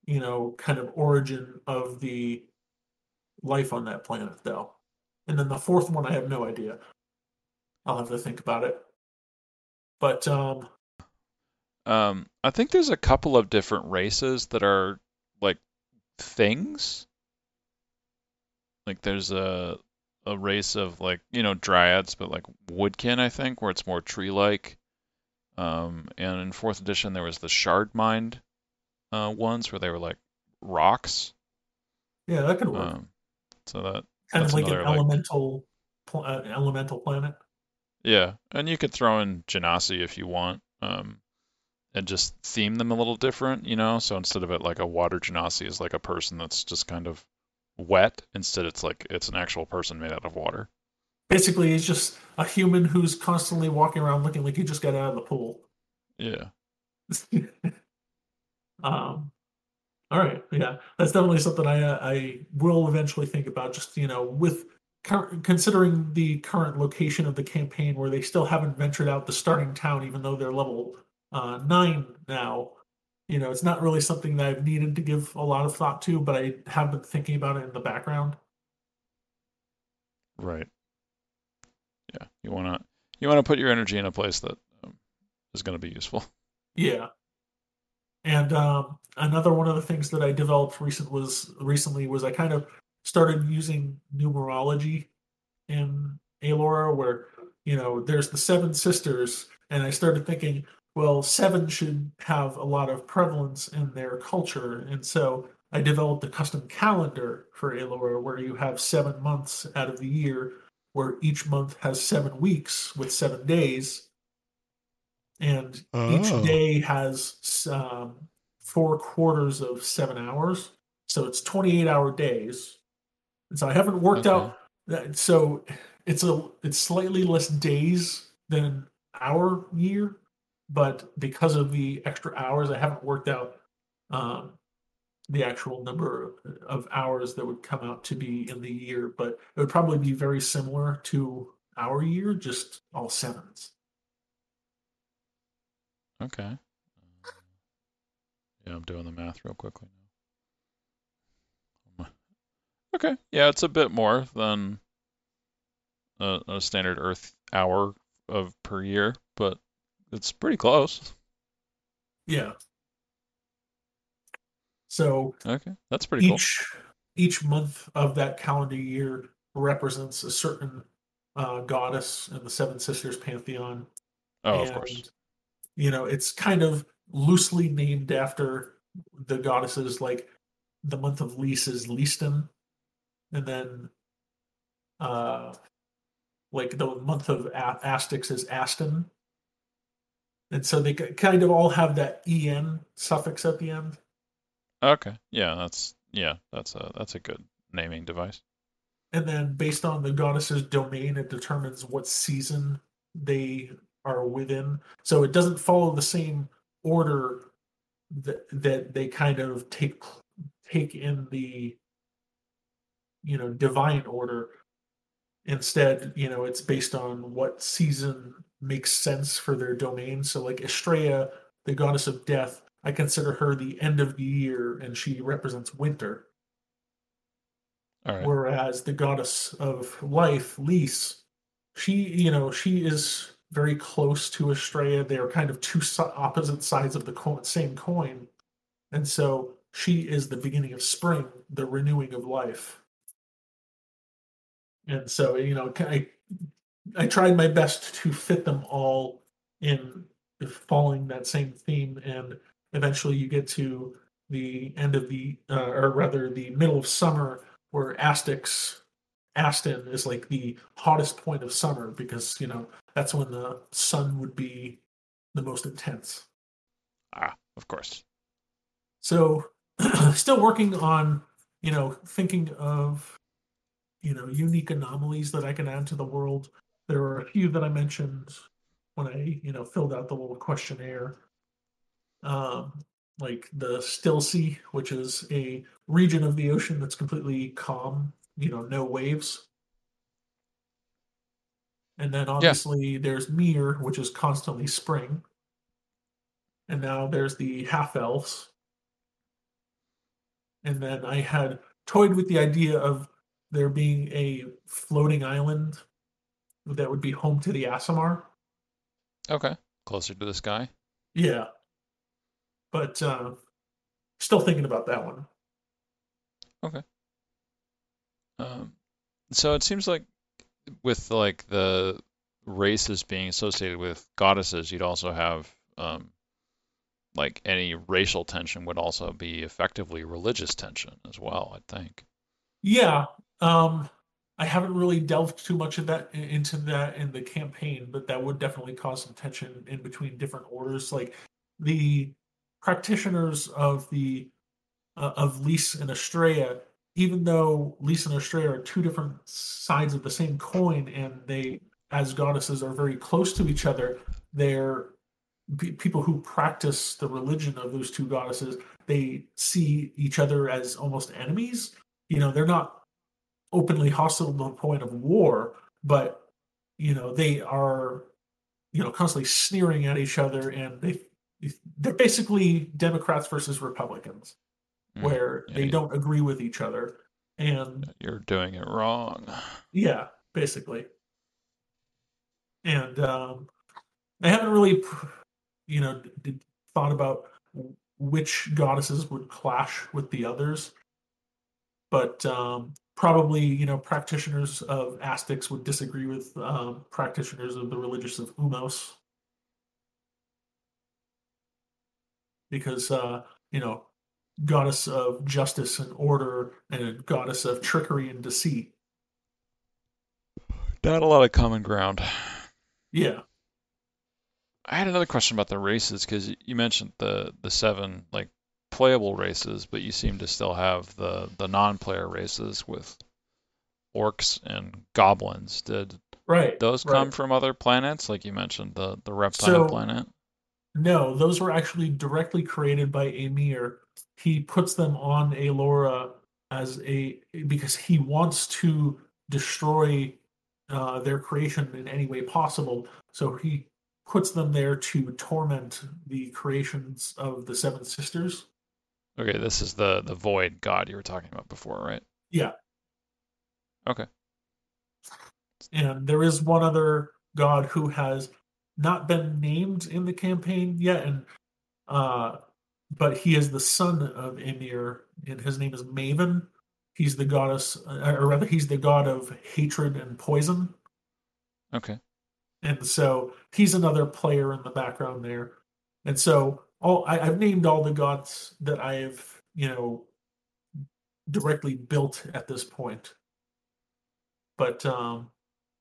Speaker 2: you know, kind of origin of the life on that planet, though. And then the fourth one, I have no idea. I'll have to think about it. But um,
Speaker 1: Um, I think there's a couple of different races that are like things. Like there's a a race of like, you know, dryads, but like woodkin, I think, where it's more tree-like. Um, and in fourth edition there was the shard mind uh ones where they were like rocks.
Speaker 2: yeah, that could work.
Speaker 1: Um, so that
Speaker 2: kind of like an
Speaker 1: like-
Speaker 2: elemental, pl- uh, elemental planet.
Speaker 1: Yeah, and you could throw in Genasi if you want, um, and just theme them a little different, you know. So instead of it like a water Genasi is like a person that's just kind of wet, instead it's like it's an actual person made out of water.
Speaker 2: Basically, it's just a human who's constantly walking around looking like he just got out of the pool.
Speaker 1: Yeah. (laughs)
Speaker 2: um, all right, yeah, that's definitely something I uh, I will eventually think about. Just you know, with considering the current location of the campaign, where they still haven't ventured out the starting town, even though they're level uh, nine now. You know, it's not really something that I've needed to give a lot of thought to, but I have been thinking about it in the background.
Speaker 1: Right. Yeah, you want to you want to put your energy in a place that um, is going to be useful.
Speaker 2: Yeah. And um, another one of the things that I developed recent was recently was I kind of started using numerology in Aellorah, where you know there's the seven sisters, and I started thinking, well, seven should have a lot of prevalence in their culture, and so I developed a custom calendar for Aellorah where you have seven months out of the year, where each month has seven weeks with seven days, and oh. each day has um, four quarters of seven hours, so it's 28 hour days. And so I haven't worked okay. out that. So it's a it's slightly less days than our year, but because of the extra hours, I haven't worked out um, the actual number of hours that would come out to be in the year. But it would probably be very similar to our year, just all sevens.
Speaker 1: Okay. Yeah, I'm doing the math real quickly now. Okay, yeah, it's a bit more than a, a standard Earth hour of per year, but it's pretty close.
Speaker 2: Yeah. So
Speaker 1: okay, that's pretty
Speaker 2: each, cool. Each month of that calendar year represents a certain uh, goddess in the Seven Sisters pantheon.
Speaker 1: Oh, and, of course
Speaker 2: you know it's kind of loosely named after the goddesses like the month of Lys is Leiston, and then uh like the month of a- Astix is Aston. And so they kind of all have that en suffix at the end.
Speaker 1: Okay. Yeah, that's yeah, that's a that's a good naming device.
Speaker 2: And then based on the goddess's domain, it determines what season they are within. So it doesn't follow the same order that that they kind of take take in the you know divine order. Instead, you know, it's based on what season makes sense for their domain. So like Estrella, the goddess of death, I consider her the end of the year and she represents winter. Whereas the goddess of life, Lys she, you know, she is very close to Estrella. They are kind of two opposite sides of the same coin. And so she is the beginning of spring, the renewing of life. And so, you know, I, I tried my best to fit them all in following that same theme. And eventually you get to the end of the, uh, or rather the middle of summer where Astix Aston is like the hottest point of summer because you know that's when the sun would be the most intense.
Speaker 1: Ah, of course.
Speaker 2: So, (clears throat) still working on you know thinking of you know unique anomalies that I can add to the world. There are a few that I mentioned when I you know filled out the little questionnaire. Um, like the Still Sea, which is a region of the ocean that's completely calm you know no waves and then obviously yeah. there's Mir, which is constantly spring. And now there's the half elves. And then I had toyed with the idea of there being a floating island that would be home to the Aasimar.
Speaker 1: Okay. Closer to the sky.
Speaker 2: Yeah. But uh, still thinking about that one.
Speaker 1: Okay. Um, so it seems like with like the races being associated with goddesses, you'd also have um, like any racial tension would also be effectively religious tension as well. I think.
Speaker 2: Yeah, um, I haven't really delved too much of that into that in the campaign, but that would definitely cause some tension in between different orders. Like the practitioners of the uh, of Lys and Estrella even though Lisa and Estrella are two different sides of the same coin, and they, as goddesses, are very close to each other, they're people who practice the religion of those two goddesses. They see each other as almost enemies. You know, they're not openly hostile to the point of war, but you know they are, you know, constantly sneering at each other, and they they're basically Democrats versus Republicans mm, where yeah, they don't agree with each other and
Speaker 1: you're doing it wrong.
Speaker 2: Yeah basically. And um, i haven't really you know did, thought about which goddesses would clash with the others but um, probably you know practitioners of Aztecs would disagree with um, practitioners of the religious of Umos because uh, you know goddess of justice and order and a goddess of trickery and deceit.
Speaker 1: Not a lot of common ground.
Speaker 2: Yeah.
Speaker 1: I had another question about the races because you mentioned the the seven like playable races, but you seem to still have the the non-player races with orcs and goblins. Did
Speaker 2: right
Speaker 1: those come
Speaker 2: right.
Speaker 1: from other planets, like you mentioned the the reptile so, planet?
Speaker 2: No, those were actually directly created by Emhyr he puts them on Aellorah as a because he wants to destroy uh, their creation in any way possible. So he puts them there to torment the creations of the Seven Sisters.
Speaker 1: Okay, this is the the void god you were talking about before, right?
Speaker 2: Yeah.
Speaker 1: Okay.
Speaker 2: And there is one other god who has not been named in the campaign yet, and uh, but he is the son of Emir, and his name is Maven. He's the goddess, uh, or rather, he's the god of hatred and poison.
Speaker 1: Okay.
Speaker 2: And so he's another player in the background there. And so all I, I've named all the gods that I've, you know, directly built at this point. But um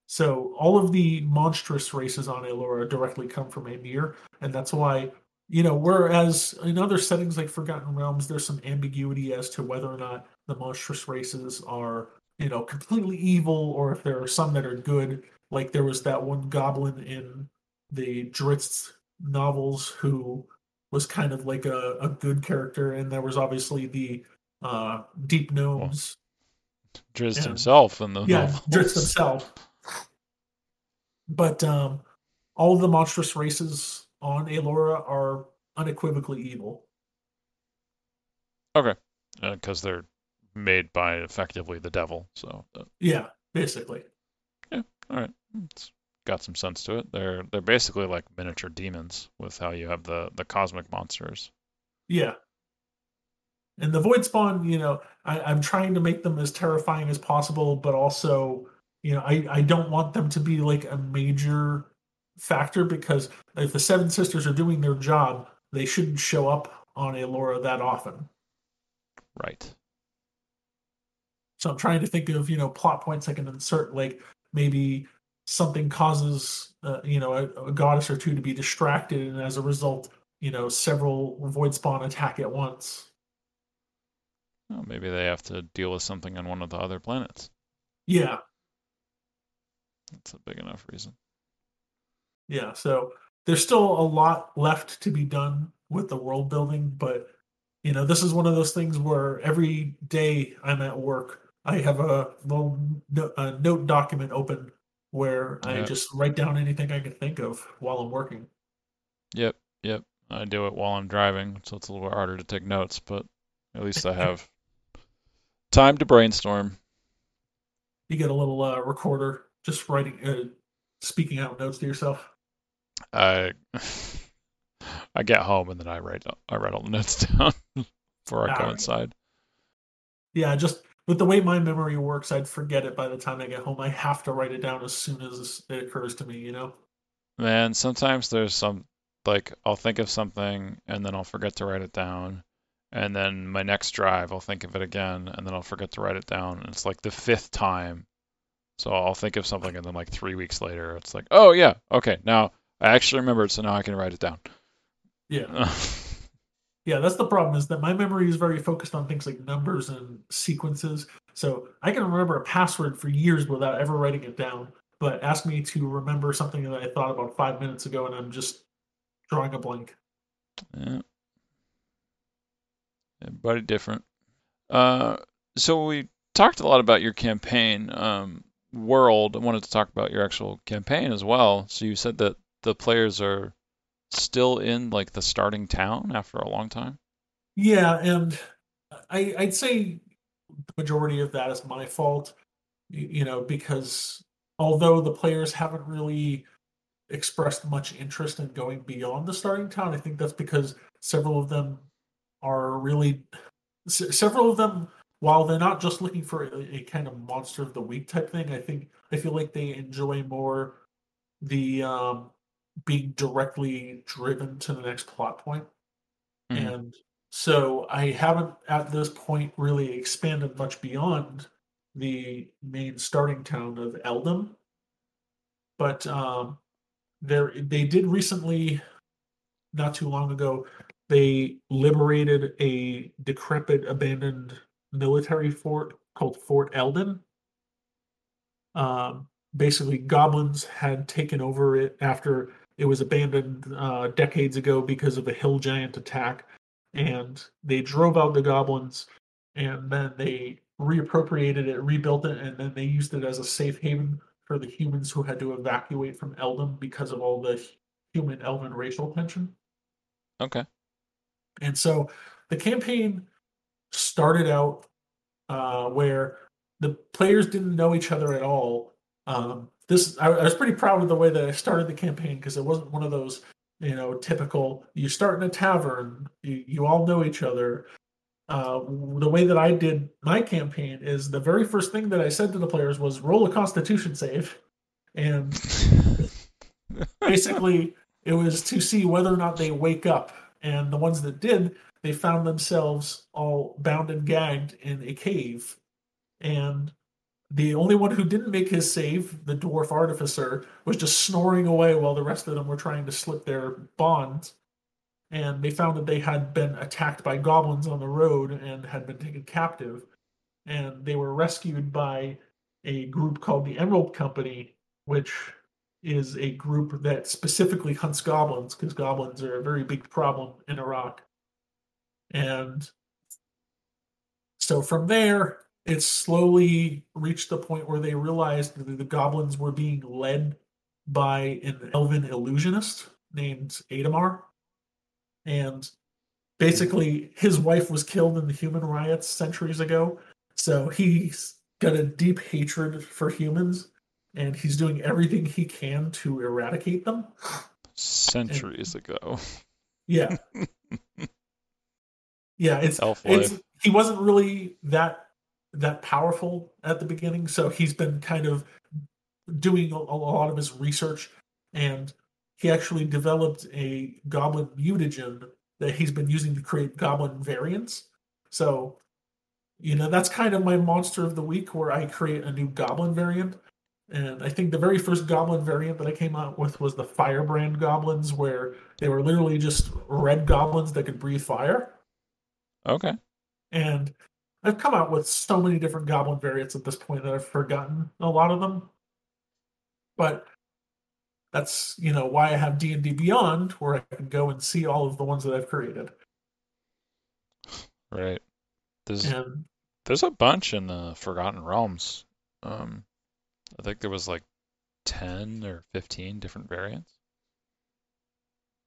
Speaker 2: so all of the monstrous races on Aellorah directly come from Emhyr, and that's why you know, whereas in other settings like Forgotten Realms, there's some ambiguity as to whether or not the monstrous races are, you know, completely evil or if there are some that are good. Like there was that one goblin in the Drizzt novels who was kind of like a, a good character, and there was obviously the uh, deep gnomes.
Speaker 1: Well, Drizzt and, himself in the
Speaker 2: yeah, novels. Drizzt himself. But um, all the monstrous races on Aellorah are unequivocally evil.
Speaker 1: Okay, because uh, they're made by effectively the devil. So
Speaker 2: uh, yeah, basically.
Speaker 1: Yeah. All right. It's got some sense to it. They're they're basically like miniature demons with how you have the the cosmic monsters.
Speaker 2: Yeah. And the void spawn, you know, I, I'm trying to make them as terrifying as possible, but also, you know, I, I don't want them to be like a major factor because if the Seven Sisters are doing their job, they shouldn't show up on Aellorah that often.
Speaker 1: Right.
Speaker 2: So I'm trying to think of you know plot points I can insert, like maybe something causes uh, you know a, a, goddess or two to be distracted, and as a result, you know several void spawn attack at once.
Speaker 1: Well, maybe they have to deal with something on one of the other planets.
Speaker 2: Yeah.
Speaker 1: That's a big enough reason
Speaker 2: yeah so there's still a lot left to be done with the world building but you know this is one of those things where every day i'm at work i have a little a note document open where i just write down anything i can think of while i'm working.
Speaker 1: Yep yep. I do it while i'm driving so it's a little bit harder to take notes but at least i have (laughs) time to brainstorm.
Speaker 2: You get a little uh, recorder just writing uh, speaking out notes to yourself.
Speaker 1: I (laughs) I get home and then I write I write all the notes (laughs) down before I go right. inside.
Speaker 2: Yeah, just with the way my memory works, I'd forget it by the time I get home. I have to write it down as soon as it occurs to me, you know?
Speaker 1: Man, sometimes there's some like I'll think of something and then I'll forget to write it down. And then my next drive, I'll think of it again and then I'll forget to write it down. And it's like the fifth time. So I'll think of something and then like three weeks later, it's like, oh yeah, okay, now I actually remembered, so now I can write it down.
Speaker 2: Yeah. (laughs) Yeah, that's the problem is that my memory is very focused on things like numbers and sequences. So I can remember a password for years without ever writing it down. But ask me to remember something that I thought about five minutes ago and I'm just drawing a blank.
Speaker 1: Yeah. Everybody different. Uh, so we talked a lot about your campaign um, world. I wanted to talk about your actual campaign as well. So you said that the players are still in like the starting town after a long time.
Speaker 2: Yeah, and I, I'd say the majority of that is my fault. You know, because although the players haven't really expressed much interest in going beyond the starting town, I think that's because several of them are really several of them while they're not just looking for a, a, kind of monster of the week type thing i think i feel like they enjoy more the um being directly driven to the next plot point mm-hmm. and so i haven't at this point really expanded much beyond the main starting town of Eldon but um there they did recently not too long ago they liberated a decrepit, abandoned military fort called Fort Eldon. Um, basically, goblins had taken over it after it was abandoned uh, decades ago because of a hill giant attack, and they drove out the goblins, and then they reappropriated it, rebuilt it, and then they used it as a safe haven for the humans who had to evacuate from Eldon because of all the human elven racial tension.
Speaker 1: Okay.
Speaker 2: And so the campaign started out uh, where the players didn't know each other at all. Um, this I, I, was pretty proud of the way that I started the campaign because it wasn't one of those you know typical you start in a tavern you, you all know each other. Uh, the way that I did my campaign is the very first thing that I said to the players was roll a Constitution save, and (laughs) basically it was to see whether or not they wake up and the ones that did, they found themselves all bound and gagged in a cave. And the only one who didn't make his save, the dwarf artificer, was just snoring away while the rest of them were trying to slip their bonds. And they found that they had been attacked by goblins on the road and had been taken captive. And they were rescued by a group called the Emerald Company, which is a group that specifically hunts goblins because goblins are a very big problem in Iraq. And so from there, it slowly reached the point where they realized that the goblins were being led by an elven illusionist named Adamar. And basically, his wife was killed in the human riots centuries ago. So he's got a deep hatred for humans and he's doing everything he can to eradicate them.
Speaker 1: Centuries and, ago. (laughs)
Speaker 2: Yeah. (laughs) yeah, it's, it's he wasn't really that that powerful at the beginning, so he's been kind of doing a, a lot of his research and he actually developed a goblin mutagen that he's been using to create goblin variants. So, you know, that's kind of my monster of the week where I create a new goblin variant and I think the very first goblin variant that I came out with was the firebrand goblins, where they were literally just red goblins that could breathe fire.
Speaker 1: Okay.
Speaker 2: And I've come out with so many different goblin variants at this point that I've forgotten a lot of them. But that's you know why I have D and D Beyond, where I can go and see all of the ones that I've created.
Speaker 1: Right. There's and, there's a bunch in the Forgotten Realms. Um, I think there was like 10 or 15 different variants.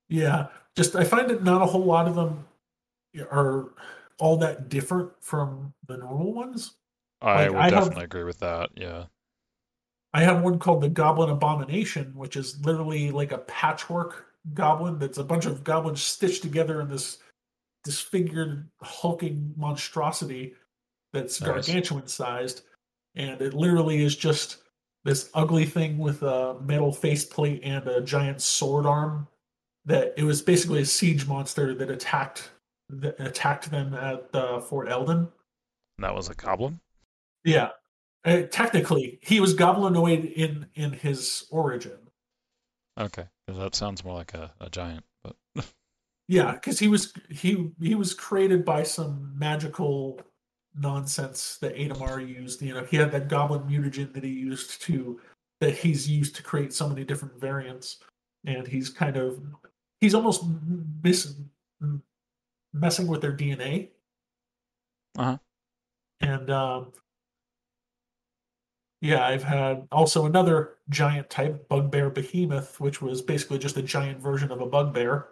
Speaker 2: Yeah, just I find that not a whole lot of them are all that different from the normal ones.
Speaker 1: I like, would I definitely have, agree with that. Yeah.
Speaker 2: I have one called the Goblin Abomination, which is literally like a patchwork goblin that's a bunch of goblins stitched together in this disfigured, hulking monstrosity that's nice. gargantuan sized. And it literally is just this ugly thing with a metal faceplate and a giant sword arm. That it was basically a siege monster that attacked that attacked them at uh, Fort Eldon.
Speaker 1: That was a goblin.
Speaker 2: Yeah, uh, technically, he was goblinoid in in his origin.
Speaker 1: Okay, that sounds more like a, a giant, but (laughs)
Speaker 2: Yeah, because he was he he was created by some magical nonsense that Adamar used. You know, he had that goblin mutagen that he used to that he's used to create so many different variants, and he's kind of he's almost miss, messing with their DNA.
Speaker 1: Uh-huh.
Speaker 2: And um, yeah, I've had also another giant type, Bugbear Behemoth, which was basically just a giant version of a bugbear.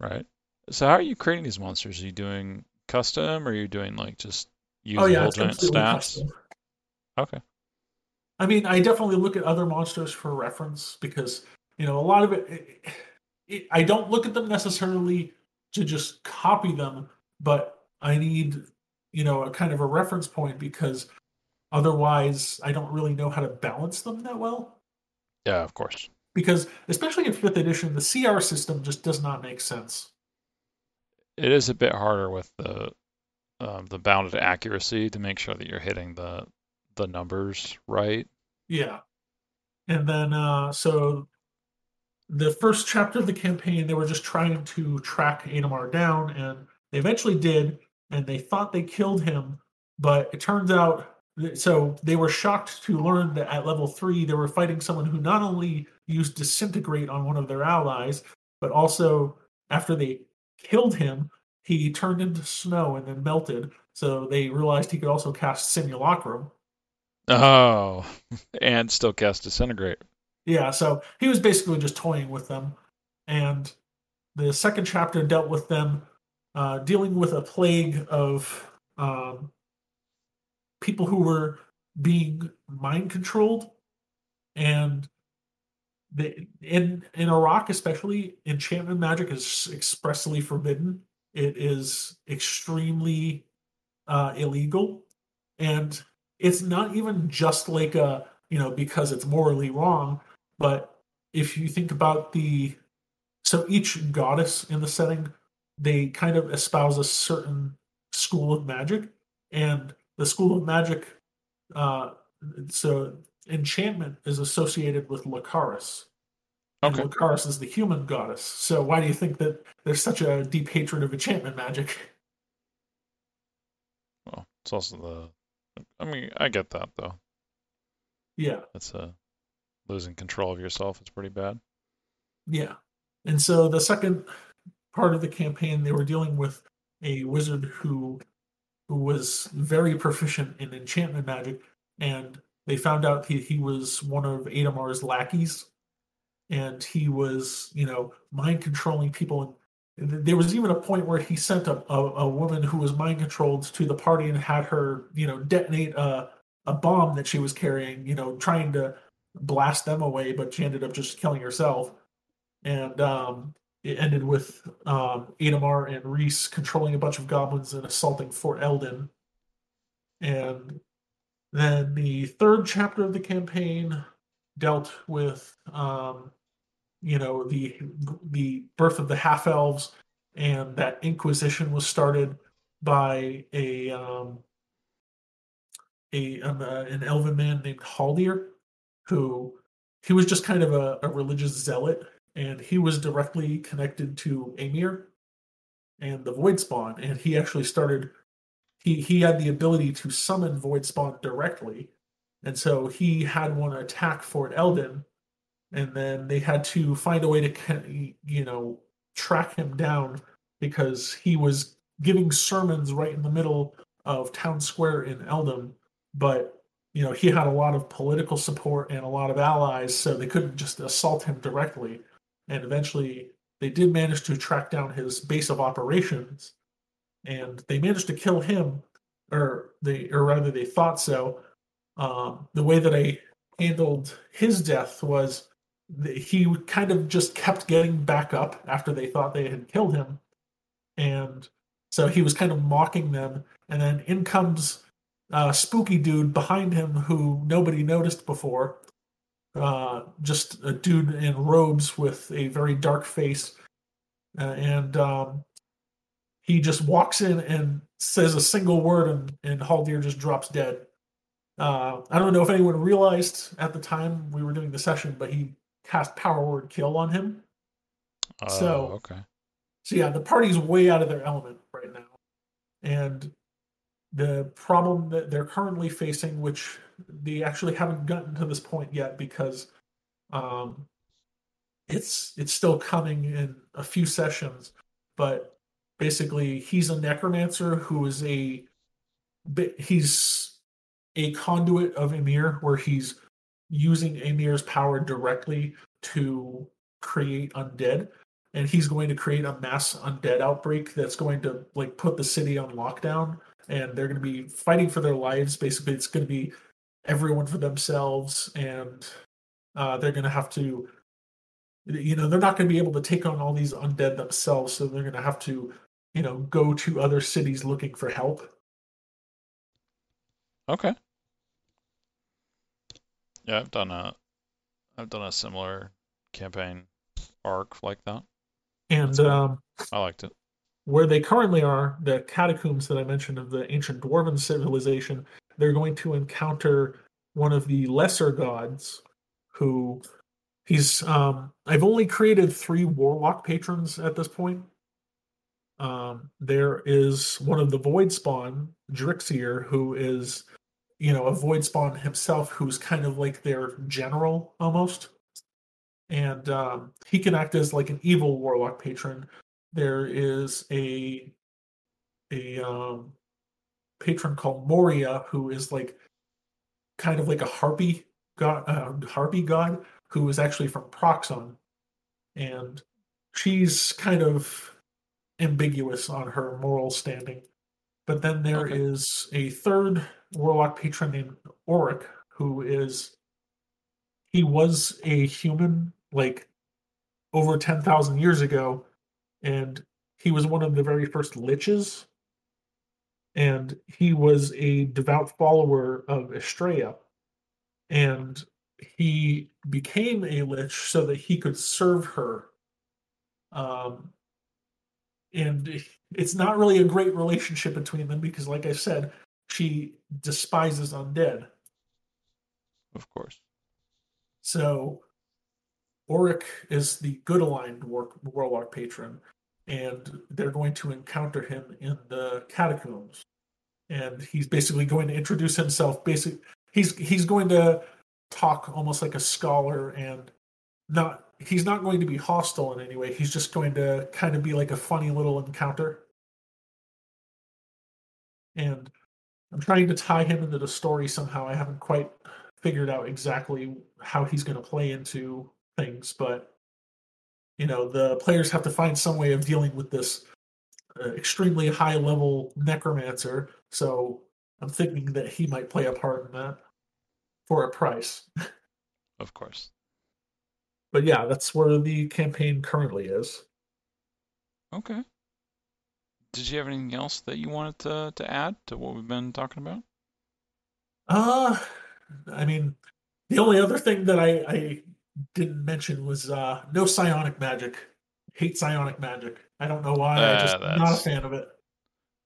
Speaker 1: Right. So how are you creating these monsters? Are you doing custom or are you doing like just using
Speaker 2: oh yeah,
Speaker 1: whole
Speaker 2: it's
Speaker 1: giant
Speaker 2: completely
Speaker 1: stats?
Speaker 2: custom.
Speaker 1: Okay.
Speaker 2: I mean, I definitely look at other monsters for reference because you know a lot of it, it, it. I don't look at them necessarily to just copy them, but I need you know a kind of a reference point because otherwise I don't really know how to balance them that well.
Speaker 1: Yeah, of course.
Speaker 2: Because especially in fifth edition, the CR system just does not make sense.
Speaker 1: It is a bit harder with the um, the bounded accuracy to make sure that you're hitting the the numbers right.
Speaker 2: Yeah. And then uh so the first chapter of the campaign they were just trying to track Adamar down and they eventually did and they thought they killed him but it turns out so they were shocked to learn that at level 3 they were fighting someone who not only used disintegrate on one of their allies but also after they killed him he turned into snow and then melted so they realized he could also cast simulacrum
Speaker 1: Oh, (laughs) and still cast disintegrate.
Speaker 2: Yeah, so he was basically just toying with them. And the second chapter dealt with them uh, dealing with a plague of um, people who were being mind controlled. And the, in, in Iraq, especially, enchantment magic is expressly forbidden. It is extremely uh, illegal. And it's not even just like a, you know, because it's morally wrong but if you think about the so each goddess in the setting they kind of espouse a certain school of magic and the school of magic uh so enchantment is associated with Lucaris. And
Speaker 1: Okay.
Speaker 2: Lucaris is the human goddess. So why do you think that there's such a deep hatred of enchantment magic?
Speaker 1: Well, it's also the. I mean, I get that though.
Speaker 2: Yeah.
Speaker 1: It's a losing control of yourself. It's pretty bad.
Speaker 2: Yeah. And so the second part of the campaign, they were dealing with a wizard who who was very proficient in enchantment magic, and they found out he, he was one of Adamar's lackeys, and he was, you know, mind controlling people. And there was even a point where he sent a, a, a woman who was mind controlled to the party and had her, you know, detonate a, a bomb that she was carrying, you know, trying to blast them away, but she ended up just killing herself. And um, it ended with um, Adamar and Reese controlling a bunch of goblins and assaulting Fort Eldon. And then the third chapter of the campaign dealt with, um, you know, the the birth of the half elves, and that Inquisition was started by a um, a um, uh, an elven man named Haldir, who he was just kind of a, a religious zealot, and he was directly connected to Amir and the Void Spawn, and he actually started. He he had the ability to summon Void Spawn directly, and so he had one attack Fort Eldon, and then they had to find a way to you know track him down because he was giving sermons right in the middle of town square in Eldon, but you know he had a lot of political support and a lot of allies, so they couldn't just assault him directly. And eventually, they did manage to track down his base of operations, and they managed to kill him, or they, or rather, they thought so. Um, the way that I handled his death was he kind of just kept getting back up after they thought they had killed him, and so he was kind of mocking them. And then in comes uh, spooky dude behind him who nobody noticed before. Uh, just a dude in robes with a very dark face, uh, and um, he just walks in and says a single word, and and Haldir just drops dead. Uh, I don't know if anyone realized at the time we were doing the session, but he cast Power Word Kill on him.
Speaker 1: Oh,
Speaker 2: So-
Speaker 1: okay.
Speaker 2: so yeah, the party's way out of their element right now, and the problem that they're currently facing, which they actually haven't gotten to this point yet because um, it's it's still coming in a few sessions, but basically he's a necromancer who is a he's a conduit of Emir, where he's using Emir's power directly to create undead and he's going to create a mass undead outbreak that's going to like put the city on lockdown and they're going to be fighting for their lives basically. It's going to be everyone for themselves and uh, they're going to have to you know they're not going to be able to take on all these undead themselves so they're going to have to you know go to other cities looking for help.
Speaker 1: Okay. Yeah i've done a i've done a similar campaign arc like that.
Speaker 2: And um,
Speaker 1: i liked it
Speaker 2: where they currently are the catacombs that i mentioned of the ancient dwarven civilization they're going to encounter one of the lesser gods who he's um I've only created three warlock patrons at this point. Um there is one of the void spawn, Drixier, who is you know a void spawn himself who's kind of like their general almost. And um he can act as like an evil warlock patron. There is a a um patron called Moria who is like kind of like a harpy god, uh, harpy god who is actually from Proxon, and she's kind of ambiguous on her moral standing. But then there okay. is a third warlock patron named Auric, who is he was a human like over 10,000 years ago, and he was one of the very first liches. And he was a devout follower of Estrella and he became a lich so that he could serve her. Um, and it's not really a great relationship between them because, like I said, she despises undead.
Speaker 1: Of course.
Speaker 2: So, Auric is the good aligned warlock patron, and they're going to encounter him in the catacombs. And he's basically going to introduce himself. Basic, he's he's going to talk almost like a scholar and not he's not going to be hostile in any way. He's just going to kind of be like a funny little encounter. And I'm trying to tie him into the story somehow. I haven't quite figured out exactly how he's going to play into things, but you know, the players have to find some way of dealing with this uh, extremely high level necromancer. So I'm thinking that he might play a part in that for a price. (laughs)
Speaker 1: Of course.
Speaker 2: But yeah, that's where the campaign currently is.
Speaker 1: Okay. Did you have anything else that you wanted to, to add to what we've been talking about?
Speaker 2: Uh, I mean, the only other thing that I, I didn't mention was uh, no psionic magic. Hate psionic magic. I don't know why. Uh, I'm just not a fan of it.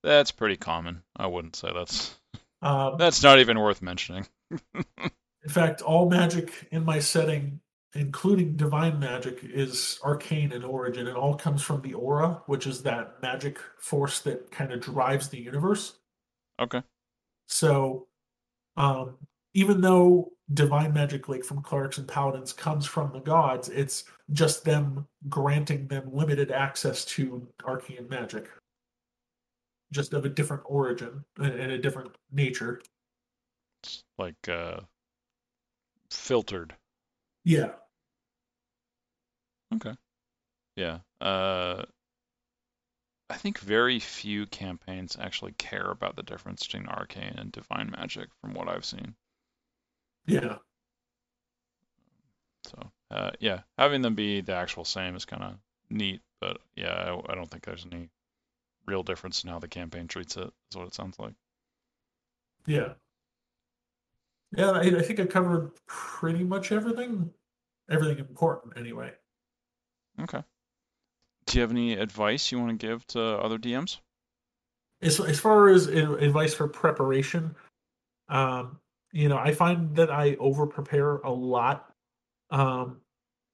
Speaker 1: That's pretty common. I wouldn't say that's (laughs) um, that's not even worth mentioning. (laughs)
Speaker 2: in fact, all magic in my setting, including divine magic, is arcane in origin. It all comes from the aura, which is that magic force that kind of drives the universe.
Speaker 1: Okay.
Speaker 2: So, um, even though divine magic, like from clerics and paladins, comes from the gods, it's just them granting them limited access to arcane magic, just of a different origin and a different nature It's
Speaker 1: like uh, filtered.
Speaker 2: Yeah.
Speaker 1: Okay. Yeah. Uh, I think very few campaigns actually care about the difference between arcane and divine magic, from what I've seen.
Speaker 2: Yeah.
Speaker 1: So, uh, yeah, having them be the actual same is kind of neat, but yeah, I, I don't think there's any real difference in how the campaign treats it. Is what it sounds like.
Speaker 2: Yeah. Yeah, I, I think I covered pretty much everything. Everything important, anyway.
Speaker 1: Okay. Do you have any advice you want to give to other DMs?
Speaker 2: As as far as advice for preparation, um, you know, I find that I over prepare a lot. Um,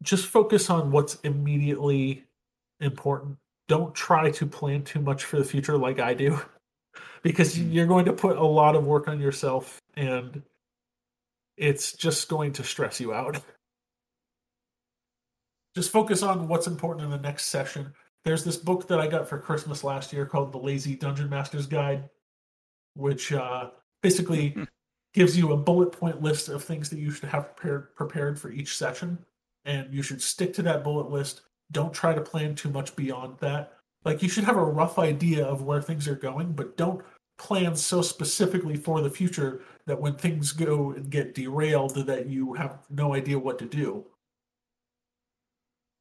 Speaker 2: just focus on what's immediately important. don't try to plan too much for the future like I do, (laughs) because
Speaker 1: Mm.
Speaker 2: you're going to put a lot of work on yourself, and it's just going to stress you out. Just focus on what's important in the next session. There's this book that I got for Christmas last year called The Lazy Dungeon Master's Guide, which uh, basically (laughs) gives you a bullet point list of things that you should have prepared prepared for each session, and you should stick to that bullet list. Don't try to plan too much beyond that. Like you should have a rough idea of where things are going, but don't plan so specifically for the future that when things go and get derailed that you have no idea what to do.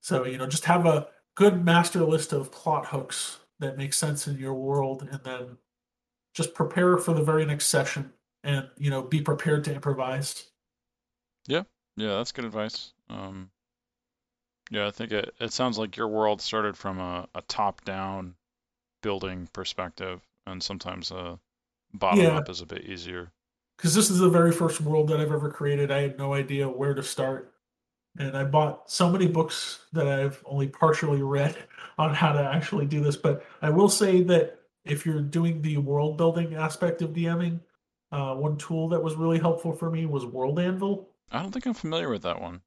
Speaker 2: So, you know, just have a good master list of plot hooks that make sense in your world and then just prepare for the very next session and, you know, be prepared to improvise.
Speaker 1: Yeah, yeah, that's good advice. Um, yeah, I think it, it sounds like your world started from a, a top-down building perspective, and sometimes a bottom
Speaker 2: Yeah.
Speaker 1: up is a bit easier.
Speaker 2: Because this is the very first world that I've ever created. I had no idea where to start. And I bought so many books that I've only partially read (laughs) on how to actually do this. But I will say that if you're doing the world building aspect of DMing, uh, one tool that was really helpful for me was World Anvil.
Speaker 1: I don't think I'm familiar with that one.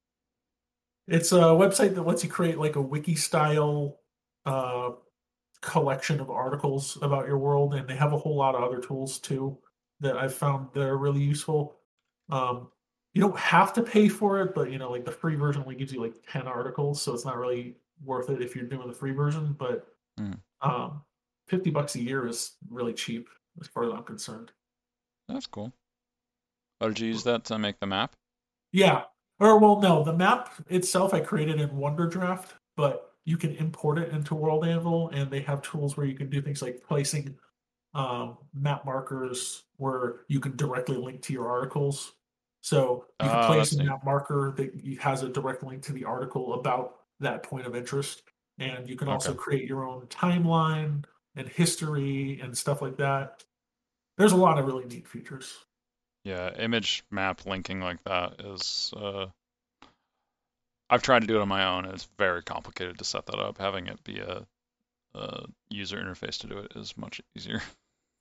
Speaker 2: It's a website that lets you create like a wiki style uh, collection of articles about your world, and they have a whole lot of other tools too that I've found that are really useful. Um, you don't have to pay for it, but you know, like the free version only gives you like ten articles, so it's not really worth it if you're doing the free version. But
Speaker 1: Hmm.
Speaker 2: um, fifty bucks a year is really cheap as far as I'm concerned.
Speaker 1: That's cool. Oh, did you use that to make the map?
Speaker 2: Yeah. Or well, no, the map itself I created in WonderDraft, but you can import it into World Anvil, and they have tools where you can do things like placing um, map markers where you can directly link to your articles. So you can
Speaker 1: Oh,
Speaker 2: place a
Speaker 1: neat.
Speaker 2: map marker that has a direct link to the article about that point of interest, and you can also create your own timeline and history and stuff like that. There's a lot of really neat features.
Speaker 1: Yeah, image map linking like that is uh I've tried to do it on my own and it's very complicated to set that up. Having it be a, a user interface to do it is much easier. (laughs)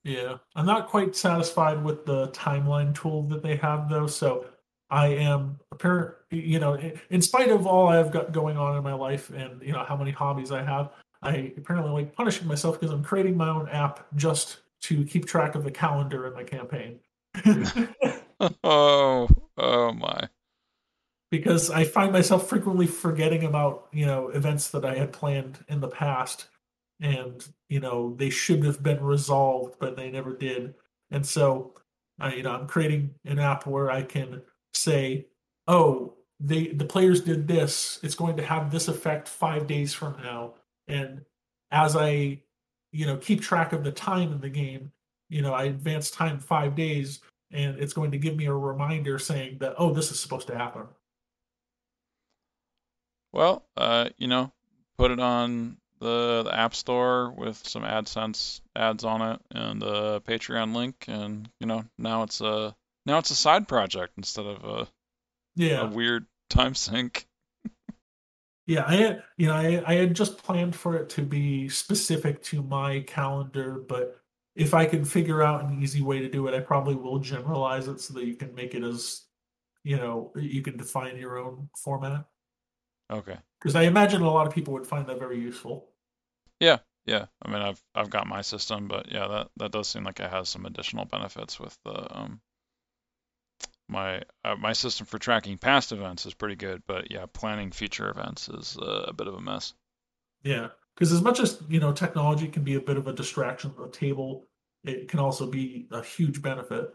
Speaker 2: Yeah, I'm not quite satisfied with the timeline tool that they have though. So I am apparent, you know, in- in spite of all I've got going on in my life and you know how many hobbies I have, I apparently like punishing myself because I'm creating my own app just to keep track of the calendar in my campaign. (laughs)
Speaker 1: oh, oh my.
Speaker 2: because I find myself frequently forgetting about you know events that I had planned in the past, and you know they should have been resolved, but they never did. And so, I you know I'm creating an app where I can say, oh, they the players did this. It's going to have this effect five days from now, and as I you know keep track of the time in the game, you know I advance time five days. And it's going to give me a reminder saying that, oh, this is supposed to happen.
Speaker 1: Well, uh, you know, put it on the, the App Store with some AdSense ads on it and a Patreon link, and you know, now it's a now it's a side project instead of a,
Speaker 2: Yeah,
Speaker 1: a weird time sink.
Speaker 2: Yeah. I had, you know, I, I had just planned for it to be specific to my calendar, but if I can figure out an easy way to do it, I probably will generalize it so that you can make it as, you know, you can define your own format.
Speaker 1: Okay.
Speaker 2: Because I imagine a lot of people would find that very useful.
Speaker 1: Yeah, yeah. I mean, I've I've got my system, but yeah, that that does seem like it has some additional benefits with the um my uh, my system for tracking past events is pretty good, but yeah, planning future events is uh, a bit of a mess.
Speaker 2: Yeah, because as much as you know, technology can be a bit of a distraction on the table, it can also be a huge benefit.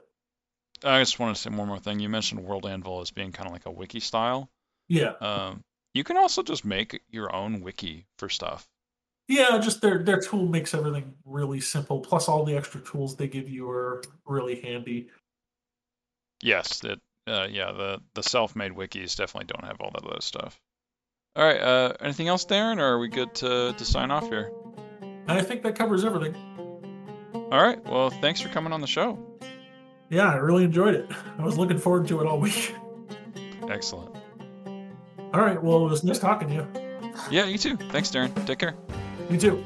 Speaker 1: I just want to say one more thing. You mentioned World Anvil as being kind of like a wiki style.
Speaker 2: Yeah,
Speaker 1: Um, you can also just make your own wiki for stuff.
Speaker 2: Yeah, just their their tool makes everything really simple. Plus, all the extra tools they give you are really handy.
Speaker 1: Yes, it uh, yeah, the the self-made wikis definitely don't have all that other stuff. All right, uh, anything else, Darin, or are we good to to sign off here?
Speaker 2: I think that covers everything.
Speaker 1: All right, well, thanks for coming on the show.
Speaker 2: Yeah, I really enjoyed it. I was looking forward to it all week.
Speaker 1: Excellent.
Speaker 2: All right, well, it was nice talking to you.
Speaker 1: Yeah, you too. Thanks, Darin. Take care.
Speaker 2: You too.